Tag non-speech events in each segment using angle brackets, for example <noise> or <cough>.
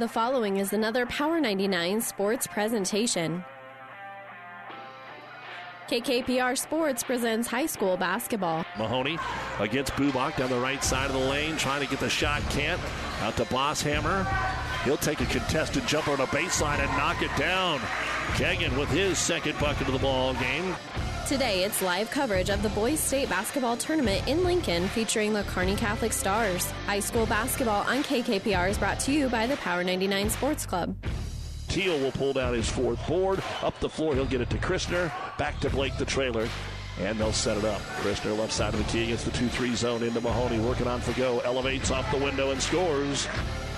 The following is another Power 99 sports presentation. KKPR Sports presents high school basketball. Mahoney against Bubak down the right side of the lane, trying to get the shot. Can't. Out to Bosshammer. He'll take a contested jumper on a baseline and knock it down. Kegan with his second bucket of the ball game. Today, it's live coverage of the Boys State Basketball Tournament in Lincoln featuring the Kearney Catholic Stars. High school basketball on KKPR is brought to you by the Power 99 Sports Club. Teal will pull down his fourth board. Up the floor, he'll get it to Christner. Back to Blake, the trailer. And they'll set it up. Christner left side of the key against the 2 3 zone into Mahoney. Working on for go. Elevates off the window and scores.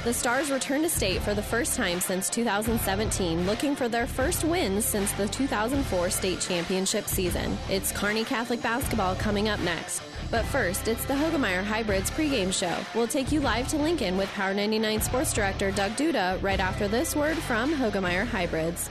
The Stars return to state for the first time since 2017, looking for their first wins since the 2004 state championship season. It's Kearney Catholic basketball coming up next. But first, it's the Hoegemeyer Hybrids pregame show. We'll take you live to Lincoln with Power 99 Sports Director Doug Duda right after this word from Hoegemeyer Hybrids.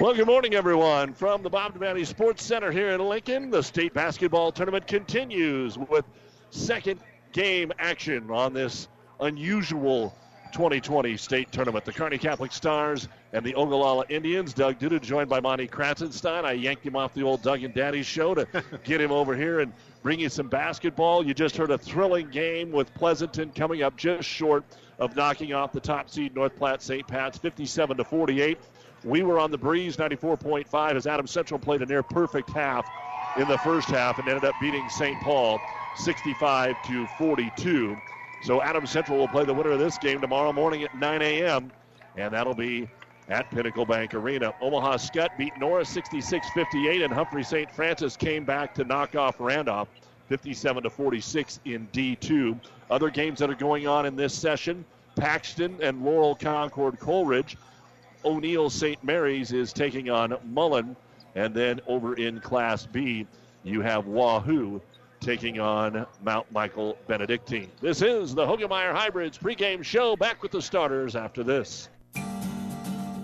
Well, good morning, everyone. From the Bob Devaney Sports Center here in Lincoln, the state basketball tournament continues with second game action on this unusual 2020 state tournament. The Kearney Catholic Stars and the Ogallala Indians. Doug Duda joined by Monty Kratzenstein. I yanked him off the old Doug and Daddy show to <laughs> get him over here and bring you some basketball. You just heard a thrilling game with Pleasanton coming up just short of knocking off the top seed North Platte St. Pat's 57 to 48. We were on the breeze 94.5 as Adams Central played a near perfect half in the first half and ended up beating St. Paul 65 to 42. So Adams Central will play the winner of this game tomorrow morning at 9 a.m. and that'll be at Pinnacle Bank Arena. Omaha Skutt beat Norris 66-58 and Humphrey St. Francis came back to knock off Randolph 57 to 46 in D2. Other games that are going on in this session, Paxton and Laurel Concord Coleridge O'Neill St. Mary's is taking on Mullen. And then over in Class B, you have Wahoo taking on Mount Michael Benedictine. This is the Hoegemeyer Hybrids pregame show. Back with the starters after this.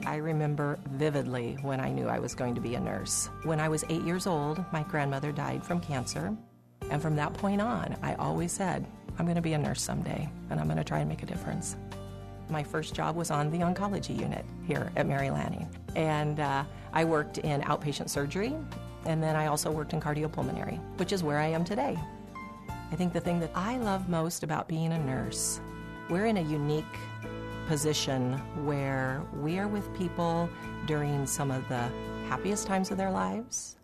I remember vividly when I knew I was going to be a nurse. When I was eight years old, my grandmother died from cancer. And from that point on, I always said, I'm going to be a nurse someday, and I'm going to try and make a difference. My first job was on the oncology unit here at Mary Lanning. And uh, I worked in outpatient surgery, and then I also worked in cardiopulmonary, which is where I am today. I think the thing that I love most about being a nurse, we're in a unique position where we are with people during some of the happiest times of their lives,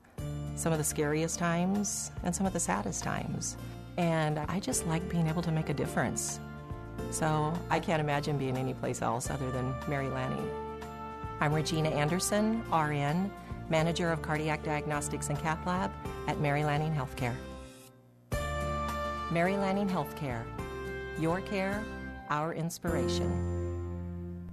some of the scariest times, and some of the saddest times. And I just like being able to make a difference. So I can't imagine being anyplace else other than Mary Lanning. I'm Regina Anderson, RN, Manager of Cardiac Diagnostics and Cath Lab at Mary Lanning Healthcare. Mary Lanning Healthcare. Your care, our inspiration.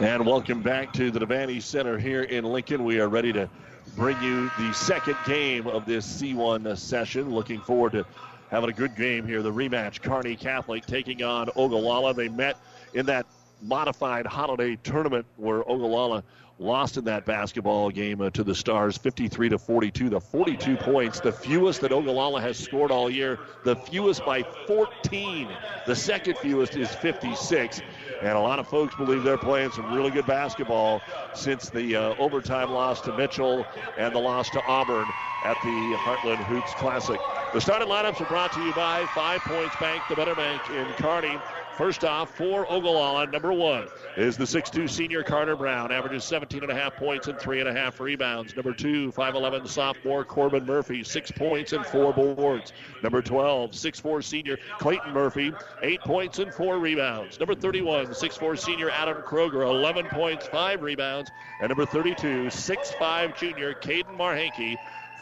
And welcome back to the Devaney Center here in Lincoln. We are ready to bring you the second game of this C1 session. Looking forward to having a good game here. The rematch, Kearney Catholic taking on Ogallala. They met in that modified holiday tournament where Ogallala lost in that basketball game uh, to the Stars 53 to 42. The 42 points, the fewest that Ogallala has scored all year, the fewest by 14. The second fewest is 56. And a lot of folks believe they're playing some really good basketball since the uh, overtime loss to Mitchell and the loss to Auburn at the Heartland Hoops Classic. The starting lineups are brought to you by Five Points Bank, the Better Bank in Kearney. First off, for Ogallala, number one is the 6'2 senior Carter Brown, averages 17 and a half points and three and a half rebounds. Number two, 5'11 sophomore Corbin Murphy, six points and four boards. Number 12, 6'4 senior Clayton Murphy, eight points and four rebounds. Number 31, 6'4 senior Adam Kroger, 11 points, five rebounds. And number 32, 6'5 junior Caden Marhenke,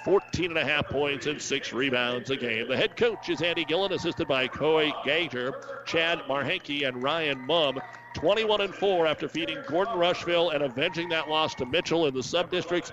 14 and a half points and six rebounds a game. The head coach is Andy Gillen, assisted by Coy Gager, Chad Marhenke, and Ryan Mum. 21 and 4 after feeding Gordon Rushville and avenging that loss to Mitchell in the sub districts,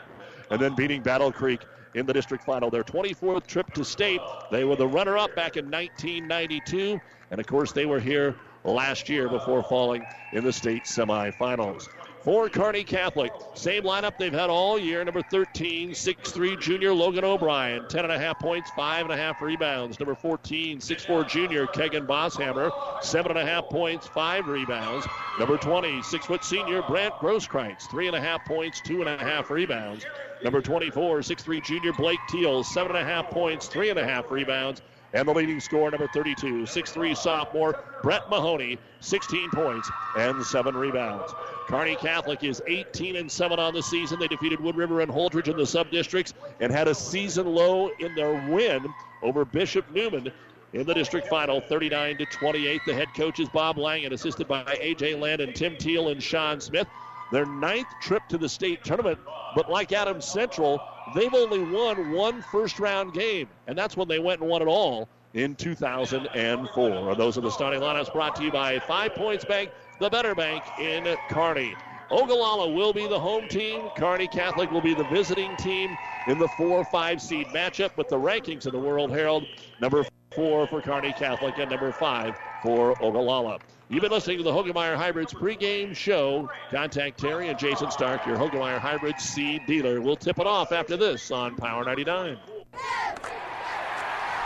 and then beating Battle Creek in the district final. Their 24th trip to state. They were the runner up back in 1992, and of course, they were here last year before falling in the state semifinals. For Kearney Catholic, same lineup they've had all year. Number 13, 6'3 junior Logan O'Brien, 10.5 points, 5.5 rebounds. Number 14, 6'4 junior Kegan Bosshammer, 7.5 points, 5 rebounds. Number 20, 6 foot senior Brant Grosskreitz, 3.5 points, 2.5 rebounds. Number 24, 6'3 junior Blake Teal, 7.5 points, 3.5 rebounds. And the leading scorer, number 32, 6'3 sophomore Brett Mahoney, 16 points and 7 rebounds. Kearney Catholic is 18 and 7 on the season. They defeated Wood River and Holdrege in the sub districts and had a season low in their win over Bishop Newman in the district final, 39 to 28. The head coach is Bob Lang and assisted by AJ Land and Tim Teal, and Sean Smith. Their ninth trip to the state tournament, but like Adams Central, they've only won one first round game, and that's when they went and won it all in 2004. Those are the starting lineups brought to you by Five Points Bank, the better bank in Kearney. Ogallala will be the home team. Kearney Catholic will be the visiting team in the 4 5 seed matchup with the rankings of the World Herald. Number 4 for Kearney Catholic and number 5 for Ogallala. You've been listening to the Hoegemeyer Hybrids pregame show. Contact Terry and Jason Stark, your Hoegemeyer Hybrids seed dealer. We'll tip it off after this on Power 99.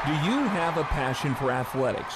Do you have a passion for athletics?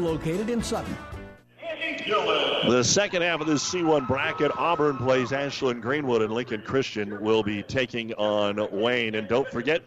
located in Sutton. The second half of this C1 bracket, Auburn plays Ashland Greenwood, and Lincoln Christian will be taking on Wayne. And don't forget,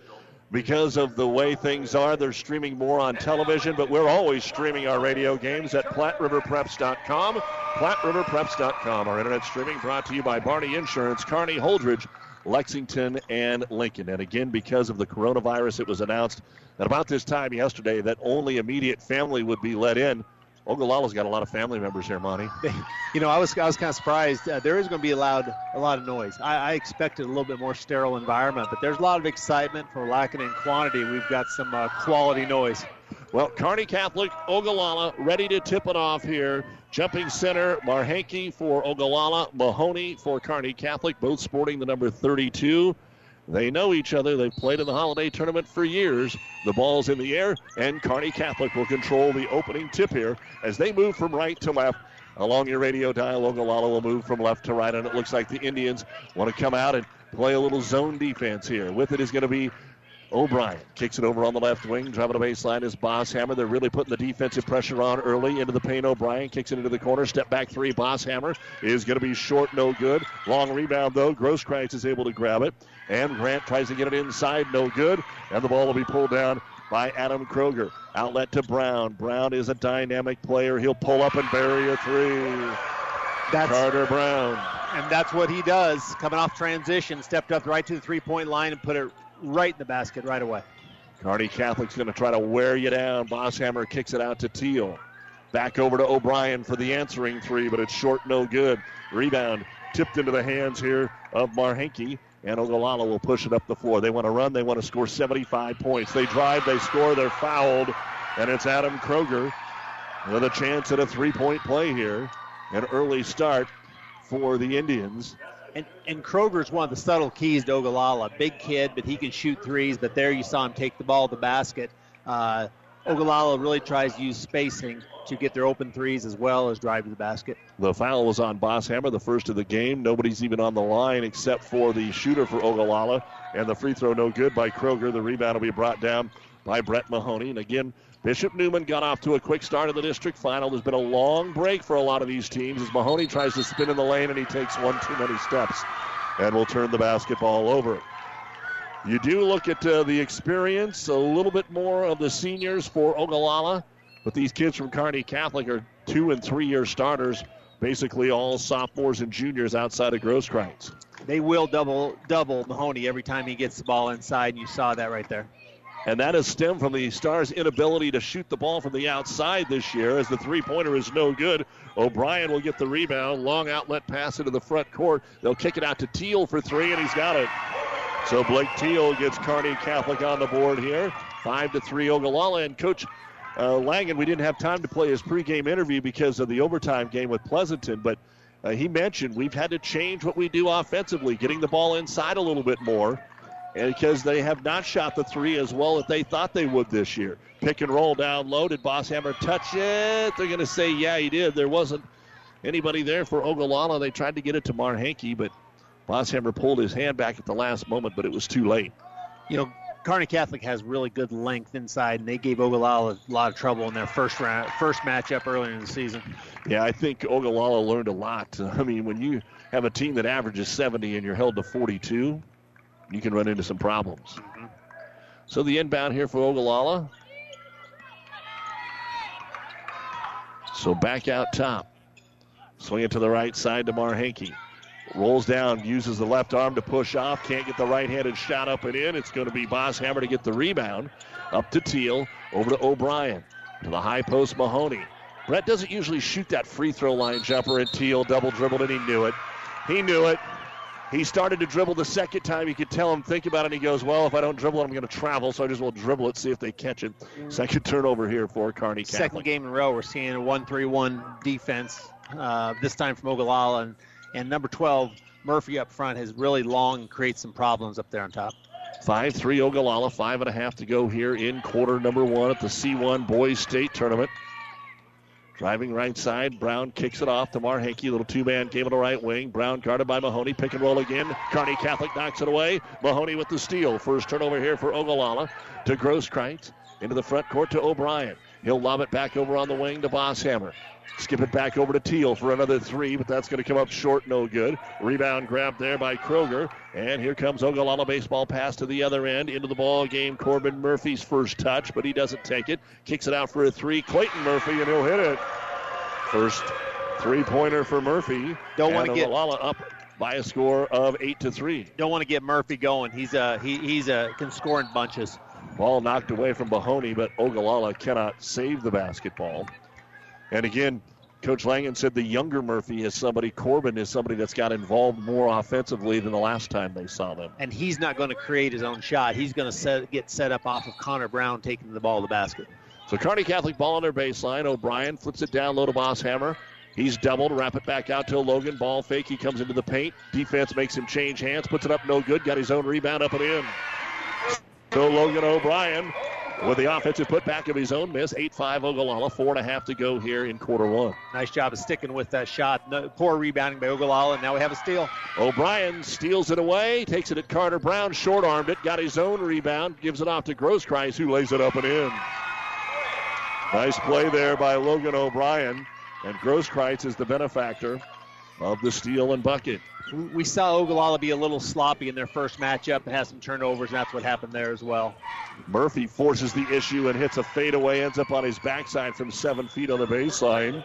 because of the way things are, they're streaming more on television, but we're always streaming our radio games at PlatteRiverPreps.com. PlatteRiverPreps.com. Our internet streaming brought to you by Barney Insurance, Kearney Holdrege, Lexington, and Lincoln. And again, because of the coronavirus, it was announced that about this time yesterday that only immediate family would be let in. Ogallala's got a lot of family members here, Monty. <laughs> You know, I was I was kind of surprised. Uh, there is going to be allowed a lot of noise. I, I, expected a little bit more sterile environment, but there's a lot of excitement for lacking in quantity. We've got some uh, quality noise. Well, Kearney Catholic, Ogallala, ready to tip it off here. Jumping center, Marhenke for Ogallala, Mahoney for Kearney Catholic, both sporting the number 32. They know each other. They've played in the holiday tournament for years. The ball's in the air, and Kearney Catholic will control the opening tip here as they move from right to left. Along your radio dial, Ogallala will move from left to right, and it looks like the Indians want to come out and play a little zone defense here. With it is going to be O'Brien kicks it over on the left wing. Driving the baseline is Bosshammer. They're really putting the defensive pressure on early into the paint. O'Brien kicks it into the corner. Step back three. Bosshammer is going to be short, no good. Long rebound, though. Grosskreitz is able to grab it. And Grant tries to get it inside, no good. And the ball will be pulled down by Adam Kroger. Outlet to Brown. Brown is a dynamic player. He'll pull up and bury a three. That's Carter Brown. And that's what he does. Coming off transition, stepped up right to the three point line and put it right in the basket right away. Kearney Catholic's going to try to wear you down. Bosshammer kicks it out to Teal. Back over to O'Brien for the answering three, but it's short, no good. Rebound tipped into the hands here of Marhenke, and Ogallala will push it up the floor. They want to run, they want to score 75 points. They drive, they score, they're fouled, and it's Adam Kroger with a chance at a three point play here. An early start for the Indians. And, and Kroger's one of the subtle keys to Ogallala. Big kid, but he can shoot threes. But there you saw him take the ball to the basket. Uh, Ogallala really tries to use spacing to get their open threes as well as drive to the basket. The foul was on Bosshammer, the first of the game. Nobody's even on the line except for the shooter for Ogallala. And the free throw no good by Kroger. The rebound will be brought down by Brett Mahoney. And again, Bishop Newman got off to a quick start in the district final. There's been a long break for a lot of these teams as Mahoney tries to spin in the lane and he takes one too many steps and will turn the basketball over. You do look at uh, the experience, a little bit more of the seniors for Ogallala, but these kids from Kearney Catholic are two and three year starters, basically all sophomores and juniors outside of Grosskreutz. They will double double Mahoney every time he gets the ball inside, and you saw that right there. And that has stemmed from the Stars' inability to shoot the ball from the outside this year as the three pointer is no good. O'Brien will get the rebound. Long outlet pass into the front court. They'll kick it out to Teal for three, and he's got it. So Blake Teal gets Kearney Catholic on the board here. Five to three Ogallala. And Coach uh, Langen, we didn't have time to play his pregame interview because of the overtime game with Pleasanton, but uh, he mentioned we've had to change what we do offensively, getting the ball inside a little bit more because they have not shot the three as well as they thought they would this year. Pick and roll down low. Did Bosshammer touch it? They're going to say, yeah, he did. There wasn't anybody there for Ogallala. They tried to get it to Marhenke, but Bosshammer pulled his hand back at the last moment, but it was too late. You know, Kearney Catholic has really good length inside, and they gave Ogallala a lot of trouble in their first round, first matchup earlier in the season. Yeah, I think Ogallala learned a lot. <laughs> I mean, when you have a team that averages 70 and you're held to 42, you can run into some problems. Mm-hmm. So the inbound here for Ogallala. So back out top. Swing it to the right side to Marhenke. Rolls down, uses the left arm to push off. Can't get the right handed shot up and in. It's going to be Bosshammer to get the rebound. Up to Teal. Over to O'Brien. To the high post, Mahoney. Brett doesn't usually shoot that free throw line jumper, and Teal double dribbled, and he knew it. He knew it. He started to dribble the second time. You could tell him think about it. And he goes, "Well, if I don't dribble it, I'm going to travel, so I just will dribble it, see if they catch it." Second turnover here for Kearney Catholic. Second game in a row, we're seeing a 1 3 1 defense. Uh, this time from Ogallala, and, and number 12 Murphy up front has really long and creates some problems up there on top. 5 3 Ogallala, five and a half to go here in quarter number one at the C1 Boys State Tournament. Driving right side, Brown kicks it off to Marhenke. Little two man game on the right wing. Brown guarded by Mahoney. Pick and roll again. Carney Catholic knocks it away. Mahoney with the steal. First turnover here for Ogallala to Grosskreutz. Into the front court to O'Brien. He'll lob it back over on the wing to Bosshammer. Skip it back over to Teal for another three, but that's going to come up short, no good. Rebound grab there by Kroger. And here comes Ogallala baseball pass to the other end into the ball game. Corbin Murphy's first touch, but he doesn't take it. Kicks it out for a three. Clayton Murphy, and he'll hit it. First three pointer for Murphy. Don't want to get Ogallala up by a score of eight to three. Don't want to get Murphy going. He's a he, he's a can score in bunches. Ball knocked away from Mahoney, but Ogallala cannot save the basketball. And again, Coach Langen said the younger Murphy is somebody, Corbin is somebody that's got involved more offensively than the last time they saw them. And he's not going to create his own shot. He's going to set, get set up off of Connor Brown taking the ball to the basket. So Kearney Catholic ball on their baseline. O'Brien flips it down low to Bosshammer. He's doubled, wrap it back out to Logan. Ball fake. He comes into the paint. Defense makes him change hands, puts it up no good. Got his own rebound up and in. So Logan O'Brien with the offensive putback of his own miss. 8 5 Ogallala. Four and a half to go here in quarter one. Nice job of sticking with that shot. No, poor rebounding by Ogallala, and now we have a steal. O'Brien steals it away, takes it at Carter Brown, short armed it, got his own rebound, gives it off to Grosskreutz, who lays it up and in. Nice play there by Logan O'Brien, and Grosskreutz is the benefactor of the steal and bucket. We saw Ogallala be a little sloppy in their first matchup and have some turnovers, and that's what happened there as well. Murphy forces the issue and hits a fadeaway, ends up on his backside from seven feet on the baseline.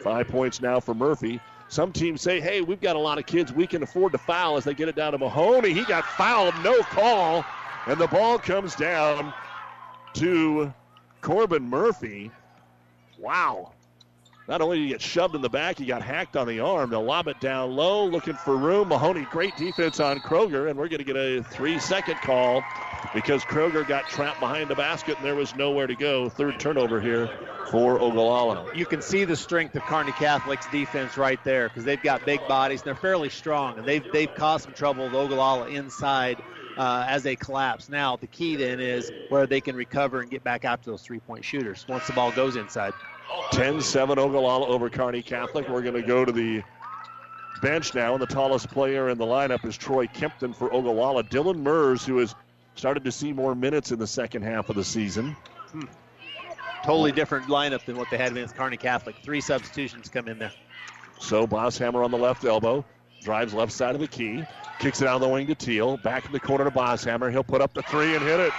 Five points now for Murphy. Some teams say, hey, we've got a lot of kids. We can afford to foul as they get it down to Mahoney. He got fouled, no call. And the ball comes down to Corbin Murphy. Wow. Not only did he get shoved in the back, he got hacked on the arm. They'll lob it down low, looking for room. Mahoney, great defense on Kroger, and we're going to get a three second call because Kroger got trapped behind the basket and there was nowhere to go. Third turnover here for Ogallala. You can see the strength of Kearney Catholic's defense right there because they've got big bodies and they're fairly strong, and they've, they've caused some trouble with Ogallala inside uh, as they collapse. Now, the key then is where they can recover and get back out to those three point shooters once the ball goes inside. 10 7 Ogallala over Kearney Catholic. We're going to go to the bench now, and the tallest player in the lineup is Troy Kempton for Ogallala. Dylan Mers, who has started to see more minutes in the second half of the season. Hmm. Totally different lineup than what they had against Kearney Catholic. Three substitutions come in there. So Bosshammer on the left elbow, drives left side of the key, kicks it out of the wing to Teal, back in the corner to Bosshammer. He'll put up the three and hit it.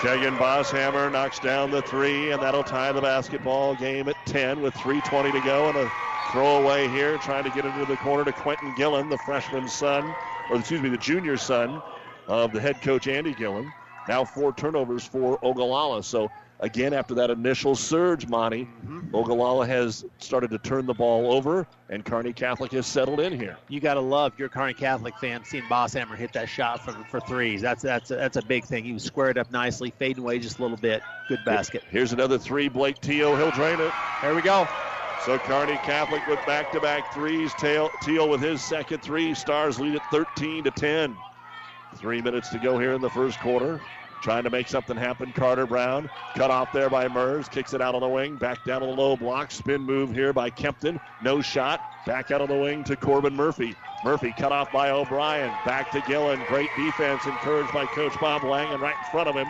Kegan Bosshammer knocks down the three, and that'll tie the basketball game at 10 with 3.20 to go. And a throwaway here, trying to get into the corner to Quentin Gillen, the freshman son, or excuse me, the junior son of the head coach Andy Gillen. Now four turnovers for Ogallala. So again, after that initial surge, Monty, mm-hmm. Ogallala has started to turn the ball over, and Kearney Catholic has settled in here. You got to love your Kearney Catholic fan seeing Bosshammer hit that shot for, for threes. That's that's a, that's a big thing. He was squared up nicely, fading away just a little bit. Good basket. Here's another three. Blake Teal, he'll drain it. There we go. So Kearney Catholic with back-to-back threes. Teal, Teal with his second three. Stars lead at 13 to 10. Three minutes to go here in the first quarter. Trying to make something happen. Carter Brown cut off there by Mers. Kicks it out on the wing. Back down to the low block. Spin move here by Kempton. No shot. Back out on the wing to Corbin Murphy. Murphy cut off by O'Brien. Back to Gillen. Great defense encouraged by Coach Bob Lang and right in front of him.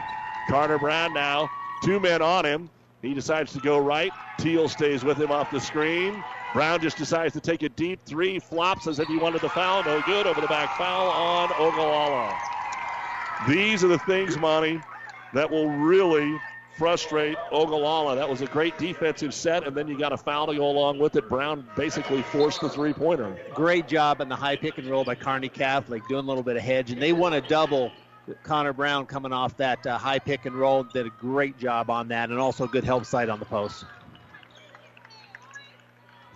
Carter Brown now. Two men on him. He decides to go right. Teal stays with him off the screen. Brown just decides to take a deep three. Flops as if he wanted the foul. No good. Over the back foul on Ogallala. These are the things, Monty, that will really frustrate Ogallala. That was a great defensive set, and then you got a foul to go along with it. Brown basically forced the three pointer. Great job in the high pick and roll by Kearney Catholic, doing a little bit of hedge, and they won a double. Connor Brown coming off that uh, high pick and roll did a great job on that, and also good help side on the post.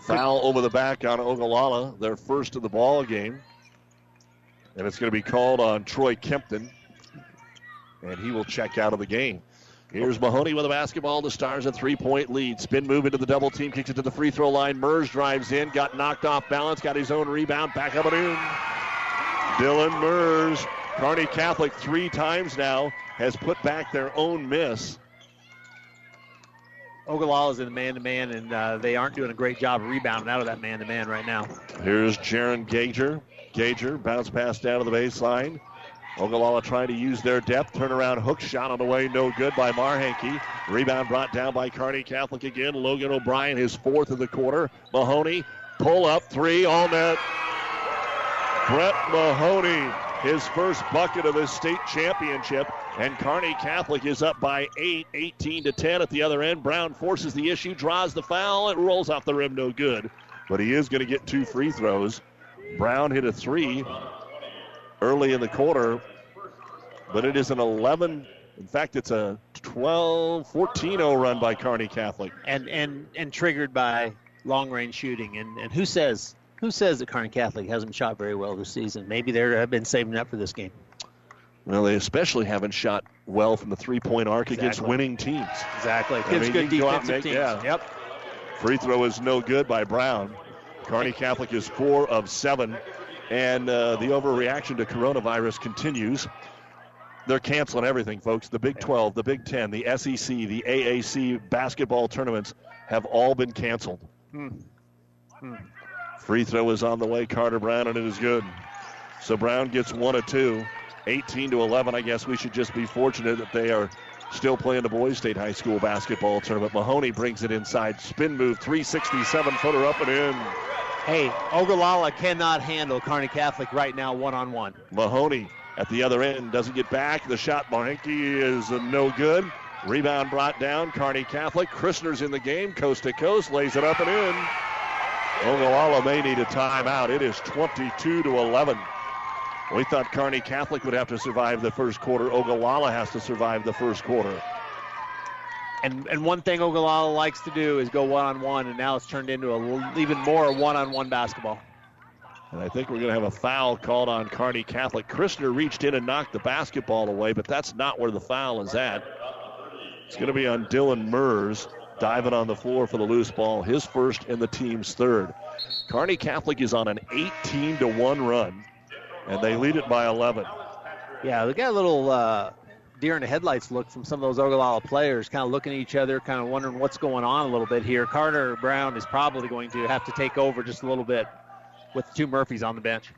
Foul over the back on Ogallala, their first of the ball game. And it's going to be called on Troy Kempton and he will check out of the game. Here's Mahoney with a basketball. The Stars a three point lead. Spin move into the double team, kicks it to the free throw line. Mers drives in, got knocked off balance, got his own rebound, back up and in. Dylan Mers, Kearney Catholic three times now, has put back their own miss. Ogallala is in the man to man, and uh, they aren't doing a great job of rebounding out of that man to man right now. Here's Jaron Gager. Gager bounce pass down to the baseline. Ogallala trying to use their depth. Turnaround hook shot on the way, no good by Marhenke. Rebound brought down by Kearney Catholic again. Logan O'Brien, his fourth of the quarter. Mahoney, pull up three, all net. Brett Mahoney, his first bucket of the state championship. And Kearney Catholic is up by 8, 18 to 10 at the other end. Brown forces the issue, draws the foul. It rolls off the rim, no good. But he is going to get two free throws. Brown hit a three early in the quarter, but it is an 11. In fact, it's a 12 14 0 run by Kearney Catholic. And, and, and triggered by long range shooting. And, and who says who says that Kearney Catholic hasn't shot very well this season? Maybe they have been saving up for this game. Well, they especially haven't shot well from the three point arc exactly. against winning teams. Exactly. I mean, good defensive make, teams. Yeah. Yep. Free throw is no good by Brown. Kearney Catholic is four of seven and uh, the overreaction to coronavirus continues. They're canceling everything, folks. The Big 12, the Big 10, the SEC, the AAC basketball tournaments have all been canceled. Hmm. Hmm. Free throw is on the way, Carter Brown, and it is good. So Brown gets one of two. 18 to 11. I guess we should just be fortunate that they are still playing the Boys State High School basketball tournament. Mahoney brings it inside. Spin move, 367 footer up and in. Hey, Ogallala cannot handle Kearney Catholic right now one on one. Mahoney at the other end doesn't get back. The shot, Marhenke is no good. Rebound brought down. Kearney Catholic. Christner's in the game, coast to coast, lays it up and in. Ogallala may need a timeout. It is 22 to 11. We thought Kearney Catholic would have to survive the first quarter. Ogallala has to survive the first quarter. And, and one thing Ogallala likes to do is go one on one, and now it's turned into a even more one on one basketball. And I think we're going to have a foul called on Kearney Catholic. Christner reached in and knocked the basketball away, but that's not where the foul is at. It's going to be on Dylan Mers diving on the floor for the loose ball, his first and the team's third. Kearney Catholic is on an 18 to 1 run, and they lead it by 11. Yeah, they got a little uh, deer in the headlights look from some of those Ogallala players, kind of looking at each other, kind of wondering what's going on a little bit here. Carter Brown is probably going to have to take over just a little bit with two Murphys on the bench.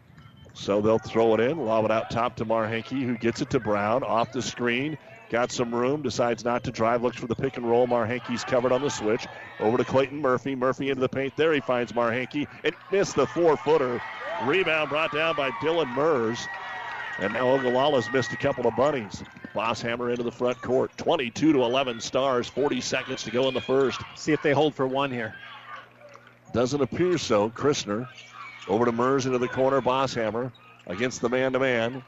So they'll throw it in, lob it out top to Marhenke, who gets it to Brown off the screen. Got some room, decides not to drive, looks for the pick and roll. Marhenke's covered on the switch. Over to Clayton Murphy. Murphy into the paint. There he finds Marhenke and missed the four footer. Rebound brought down by Dylan Mers. And now Ogallala's missed a couple of bunnies. Bosshammer into the front court. 22 to 11 stars. 40 seconds to go in the first. See if they hold for one here. Doesn't appear so. Christner over to Mers into the corner. Bosshammer against the man to man.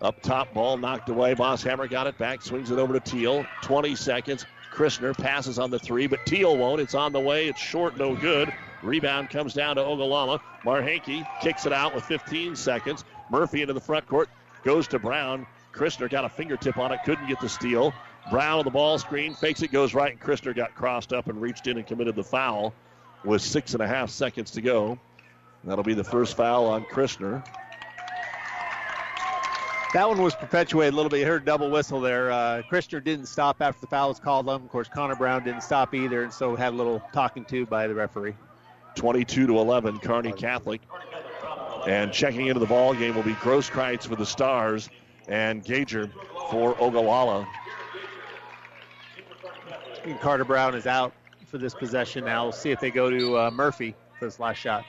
Up top, ball knocked away. Bosshammer got it back, swings it over to Teal. 20 seconds. Christner passes on the three, but Teal won't. It's on the way. It's short, no good. Rebound comes down to Ogallala. Marhenke kicks it out with 15 seconds. Murphy into the front court. Goes to Brown. Christner got a fingertip on it, couldn't get the steal. Brown on the ball screen, fakes it, goes right, and Christner got crossed up and reached in and committed the foul with six and a half seconds to go. That'll be the first foul on Christner. That one was perpetuated a little bit. You heard double whistle there. Uh, Christner didn't stop after the foul was called on. him. Of course, Connor Brown didn't stop either, and so had a little talking to by the referee. 22 to 11, Kearney Catholic. And checking into the ball game will be Grosskreitz for the Stars and Gager for Ogallala. Carter Brown is out for this possession now. We'll see if they go to uh, Murphy for this last shot.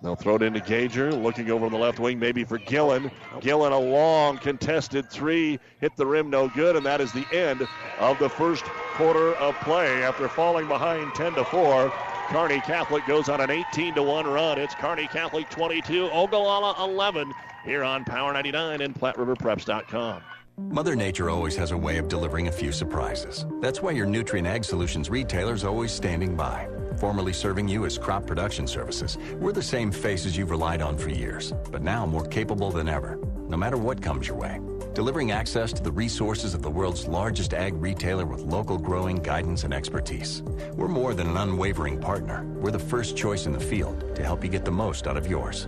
They'll throw it into Gager, looking over on the left wing, maybe for Gillen. Gillen, a long contested three, hit the rim, no good, and that is the end of the first quarter of play. After falling behind 10 to 4, Kearney Catholic goes on an 18 to 1 run. It's Kearney Catholic 22, Ogallala 11 here on Power 99 and PlatteRiverPreps.com. Mother Nature always has a way of delivering a few surprises. That's why your Nutrien Ag Solutions retailer is always standing by formerly serving you as crop production services. We're the same faces you've relied on for years, but now more capable than ever, no matter what comes your way. Delivering access to the resources of the world's largest ag retailer with local growing guidance and expertise. We're more than an unwavering partner. We're the first choice in the field to help you get the most out of yours.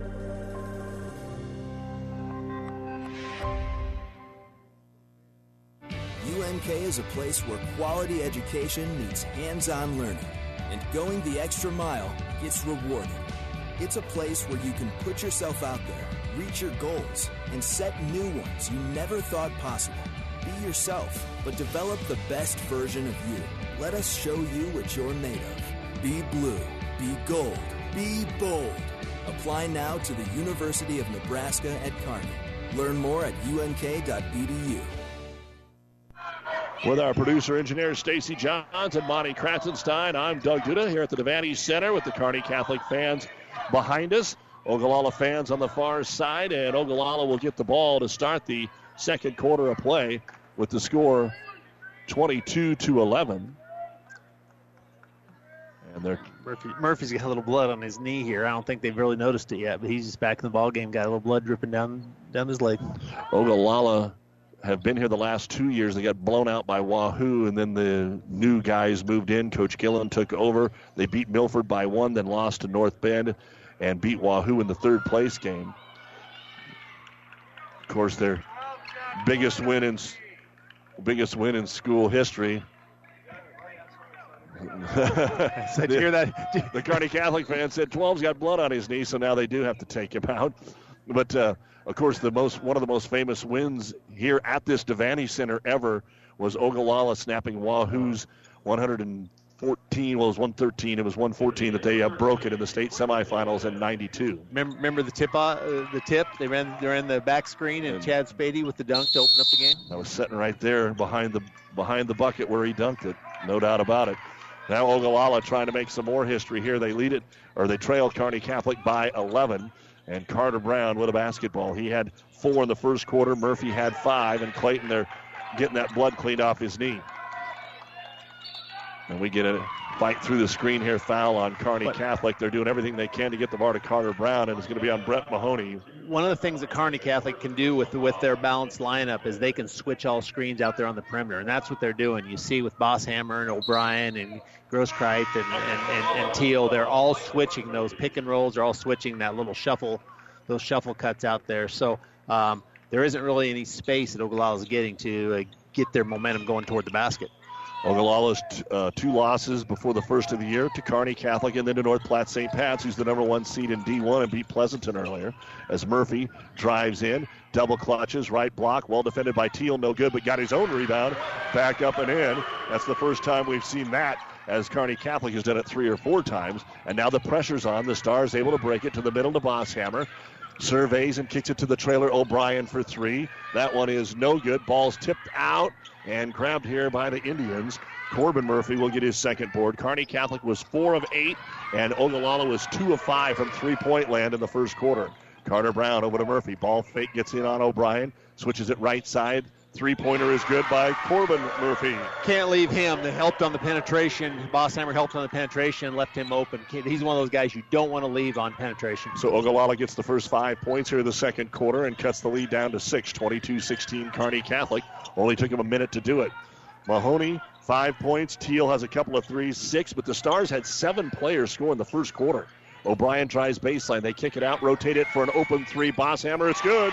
UNK is a place where quality education meets hands-on learning and going the extra mile gets rewarded. It's a place where you can put yourself out there, reach your goals, and set new ones you never thought possible. Be yourself, but develop the best version of you. Let us show you what you're made of. Be blue, be gold, be bold. Apply now to the University of Nebraska at Kearney. Learn more at unk.edu. With our producer engineer Stacy Johns and Monty Kratzenstein, I'm Doug Duda here at the Devaney Center with the Kearney Catholic fans behind us. Ogallala fans on the far side, and Ogallala will get the ball to start the second quarter of play with the score 22 to 11. And they're Murphy, Murphy's got a little blood on his knee here. I don't think they've really noticed it yet, but he's just back in the ball game. Got a little blood dripping down down his leg. Ogallala have been here the last two years. They got blown out by Wahoo, and then the new guys moved in. Coach Gillen took over. They beat Milford by one, then lost to North Bend, and beat Wahoo in the third place game. Of course, their biggest win in biggest win in school history. <laughs> said, the, hear that? <laughs> the Kearney Catholic fan said 12's got blood on his knee, so now they do have to take him out. But uh, of course, the most one of the most famous wins here at this Devaney Center ever was Ogallala snapping Wahoo's 114. Well, it was 113. It was 114 that they uh, broke it in the state semifinals in '92. Remember, remember the tip? Uh, the tip. They ran. They ran the back screen, and, and Chad Spady with the dunk to open up the game. I was sitting right there behind the behind the bucket where he dunked it. No doubt about it. Now Ogallala trying to make some more history here. They lead it, or they trail Kearney Catholic by 11. And Carter Brown with a basketball. He had four in the first quarter. Murphy had five, and Clayton they're getting that blood cleaned off his knee. And we get a fight through the screen here. Foul on Kearney but, Catholic. They're doing everything they can to get the ball to Carter Brown, and it's going to be on Brett Mahoney. One of the things that Kearney Catholic can do with with their balanced lineup is they can switch all screens out there on the perimeter, and that's what they're doing. You see with Bosshammer and O'Brien and Grosskreitz and, and, and, and Teal, they're all switching those pick and rolls. They're all switching that little shuffle, those shuffle cuts out there. So um, there isn't really any space that Ogallala is getting to uh, get their momentum going toward the basket. Ogalla's t- uh, two losses before the first of the year to Kearney Catholic and then to North Platte St. Pat's, who's the number one seed in D1 and beat Pleasanton earlier. As Murphy drives in, double clutches, right block, well defended by Teal, no good, but got his own rebound back up and in. That's the first time we've seen that as Kearney Catholic has done it three or four times. And now the pressure's on. The Stars able to break it to the middle to Bosshammer. Surveys and kicks it to the trailer. O'Brien for three. That one is no good. Ball's tipped out and grabbed here by the Indians. Corbin Murphy will get his second board. Kearney Catholic was four of eight, and Ogallala was two of five from three point land in the first quarter. Carter Brown over to Murphy. Ball fake gets in on O'Brien. Switches it right side. Three pointer is good by Corbin Murphy. Can't leave him. They helped on the penetration. Bosshammer helped on the penetration, left him open. He's one of those guys you don't want to leave on penetration. So Ogallala gets the first five points here in the second quarter and cuts the lead down to six. 22 16 Kearney Catholic. Only took him a minute to do it. Mahoney, five points. Teal has a couple of threes, six, but the Stars had seven players score in the first quarter. O'Brien tries baseline. They kick it out, rotate it for an open three. Bosshammer, it's good.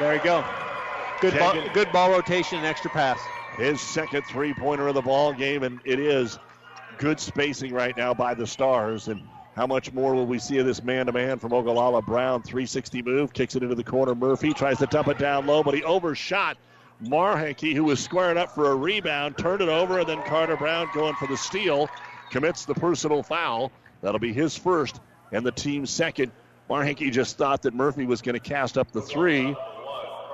There you go. Good ball, good ball rotation and extra pass. His second three pointer of the ball game, and it is good spacing right now by the Stars. And how much more will we see of this man to man from Ogallala? Brown, 360 move, kicks it into the corner. Murphy tries to dump it down low, but he overshot Marhenke, who was squaring up for a rebound, turned it over, and then Carter Brown going for the steal, commits the personal foul. That'll be his first and the team's second. Marhenke just thought that Murphy was going to cast up the three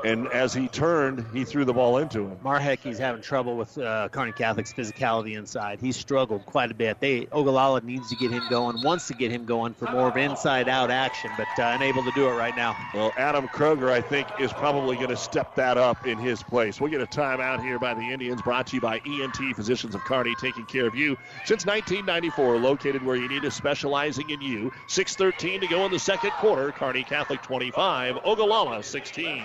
and as he turned, he threw the ball into him. Marhenke's having trouble with uh, Kearney Catholic's physicality inside. He's struggled quite a bit. They Ogallala needs to get him going, wants to get him going for more of inside-out action, but uh, unable to do it right now. Well, Adam Kroger, I think, is probably going to step that up in his place. We'll get a timeout here by the Indians, brought to you by ENT Physicians of Kearney, taking care of you since 1994, located where you need us, specializing in you. 6:13 to go in the second quarter. Kearney Catholic 25, Ogallala 16.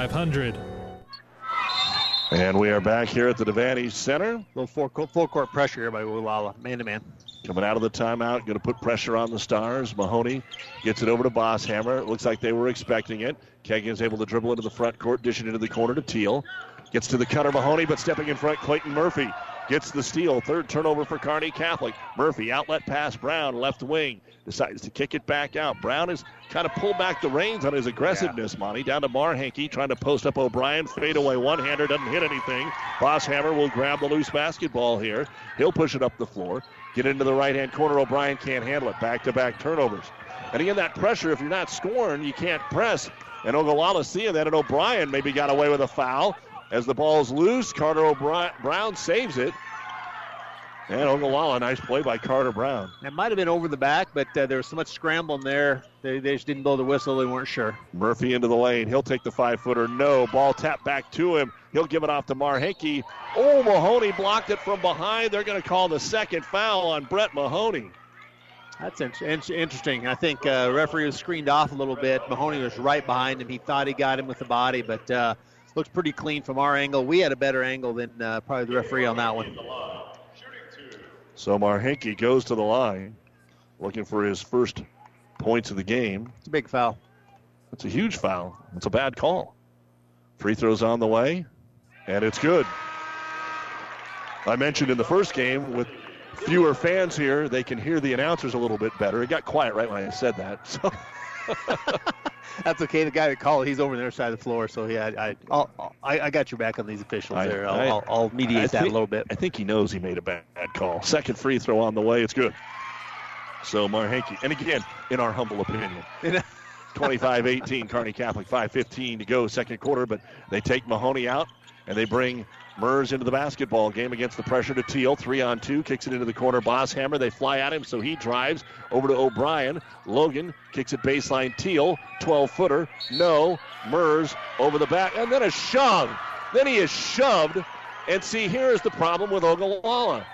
3500. And we are back here at the Devaney Center. A little full, full court pressure here by Ogallala, man to man. Coming out of the timeout, going to put pressure on the Stars. Mahoney gets it over to Bosshammer. It looks like they were expecting it. Kegan's able to dribble into the front court, dish it into the corner to Teal. Gets to the cutter, Mahoney, but stepping in front, Clayton Murphy gets the steal. Third turnover for Kearney Catholic. Murphy outlet pass, Brown left wing decides to kick it back out. Brown has kind of pulled back the reins on his aggressiveness, yeah. Monty. Down to Marhenke, trying to post up O'Brien. Fade away one hander, doesn't hit anything. Bosshammer will grab the loose basketball here. He'll push it up the floor. Get into the right hand corner. O'Brien can't handle it. Back to back turnovers. And again, that pressure, if you're not scoring, you can't press. And Ogallala seeing that, and O'Brien maybe got away with a foul. As the ball's loose, Carter O'Brien Brown saves it. And Ogallala, nice play by Carter Brown. It might have been over the back, but uh, there was so much scrambling there. They, they just didn't blow the whistle. They weren't sure. Murphy into the lane. He'll take the five footer. No. Ball tapped back to him. He'll give it off to Marhenke. Oh, Mahoney blocked it from behind. They're going to call the second foul on Brett Mahoney. That's interesting. I think uh, referee was screened off a little bit. Mahoney was right behind him. He thought he got him with the body, but uh, looks pretty clean from our angle. We had a better angle than uh, probably the referee on that one. So Marhenke goes to the line, looking for his first points of the game. It's a big foul. It's a huge foul. It's a bad call. Free throws on the way, and it's good. I mentioned in the first game with fewer fans here, they can hear the announcers a little bit better. It got quiet right when I said that. So <laughs> <laughs> That's okay. The guy that called, he's over on the other side of the floor. So yeah, I I'll, I, I got your back on these officials I- there. I'll, I- I'll, I'll mediate I that think- a little bit. I think he knows he made a bad call. Second free throw on the way. It's good. So Marhanky, and again, in our humble opinion, <laughs> 25-18, Kearney Catholic, 5:15 to go, second quarter. But they take Mahoney out and they bring Mers into the basketball game against the pressure to Teal. Three on two, kicks it into the corner. Bosshammer, they fly at him, so he drives over to O'Brien. Logan kicks it baseline. Teal, 12 footer, no. Mers over the back, and then a shove. Then he is shoved. And see, here is the problem with Ogallala.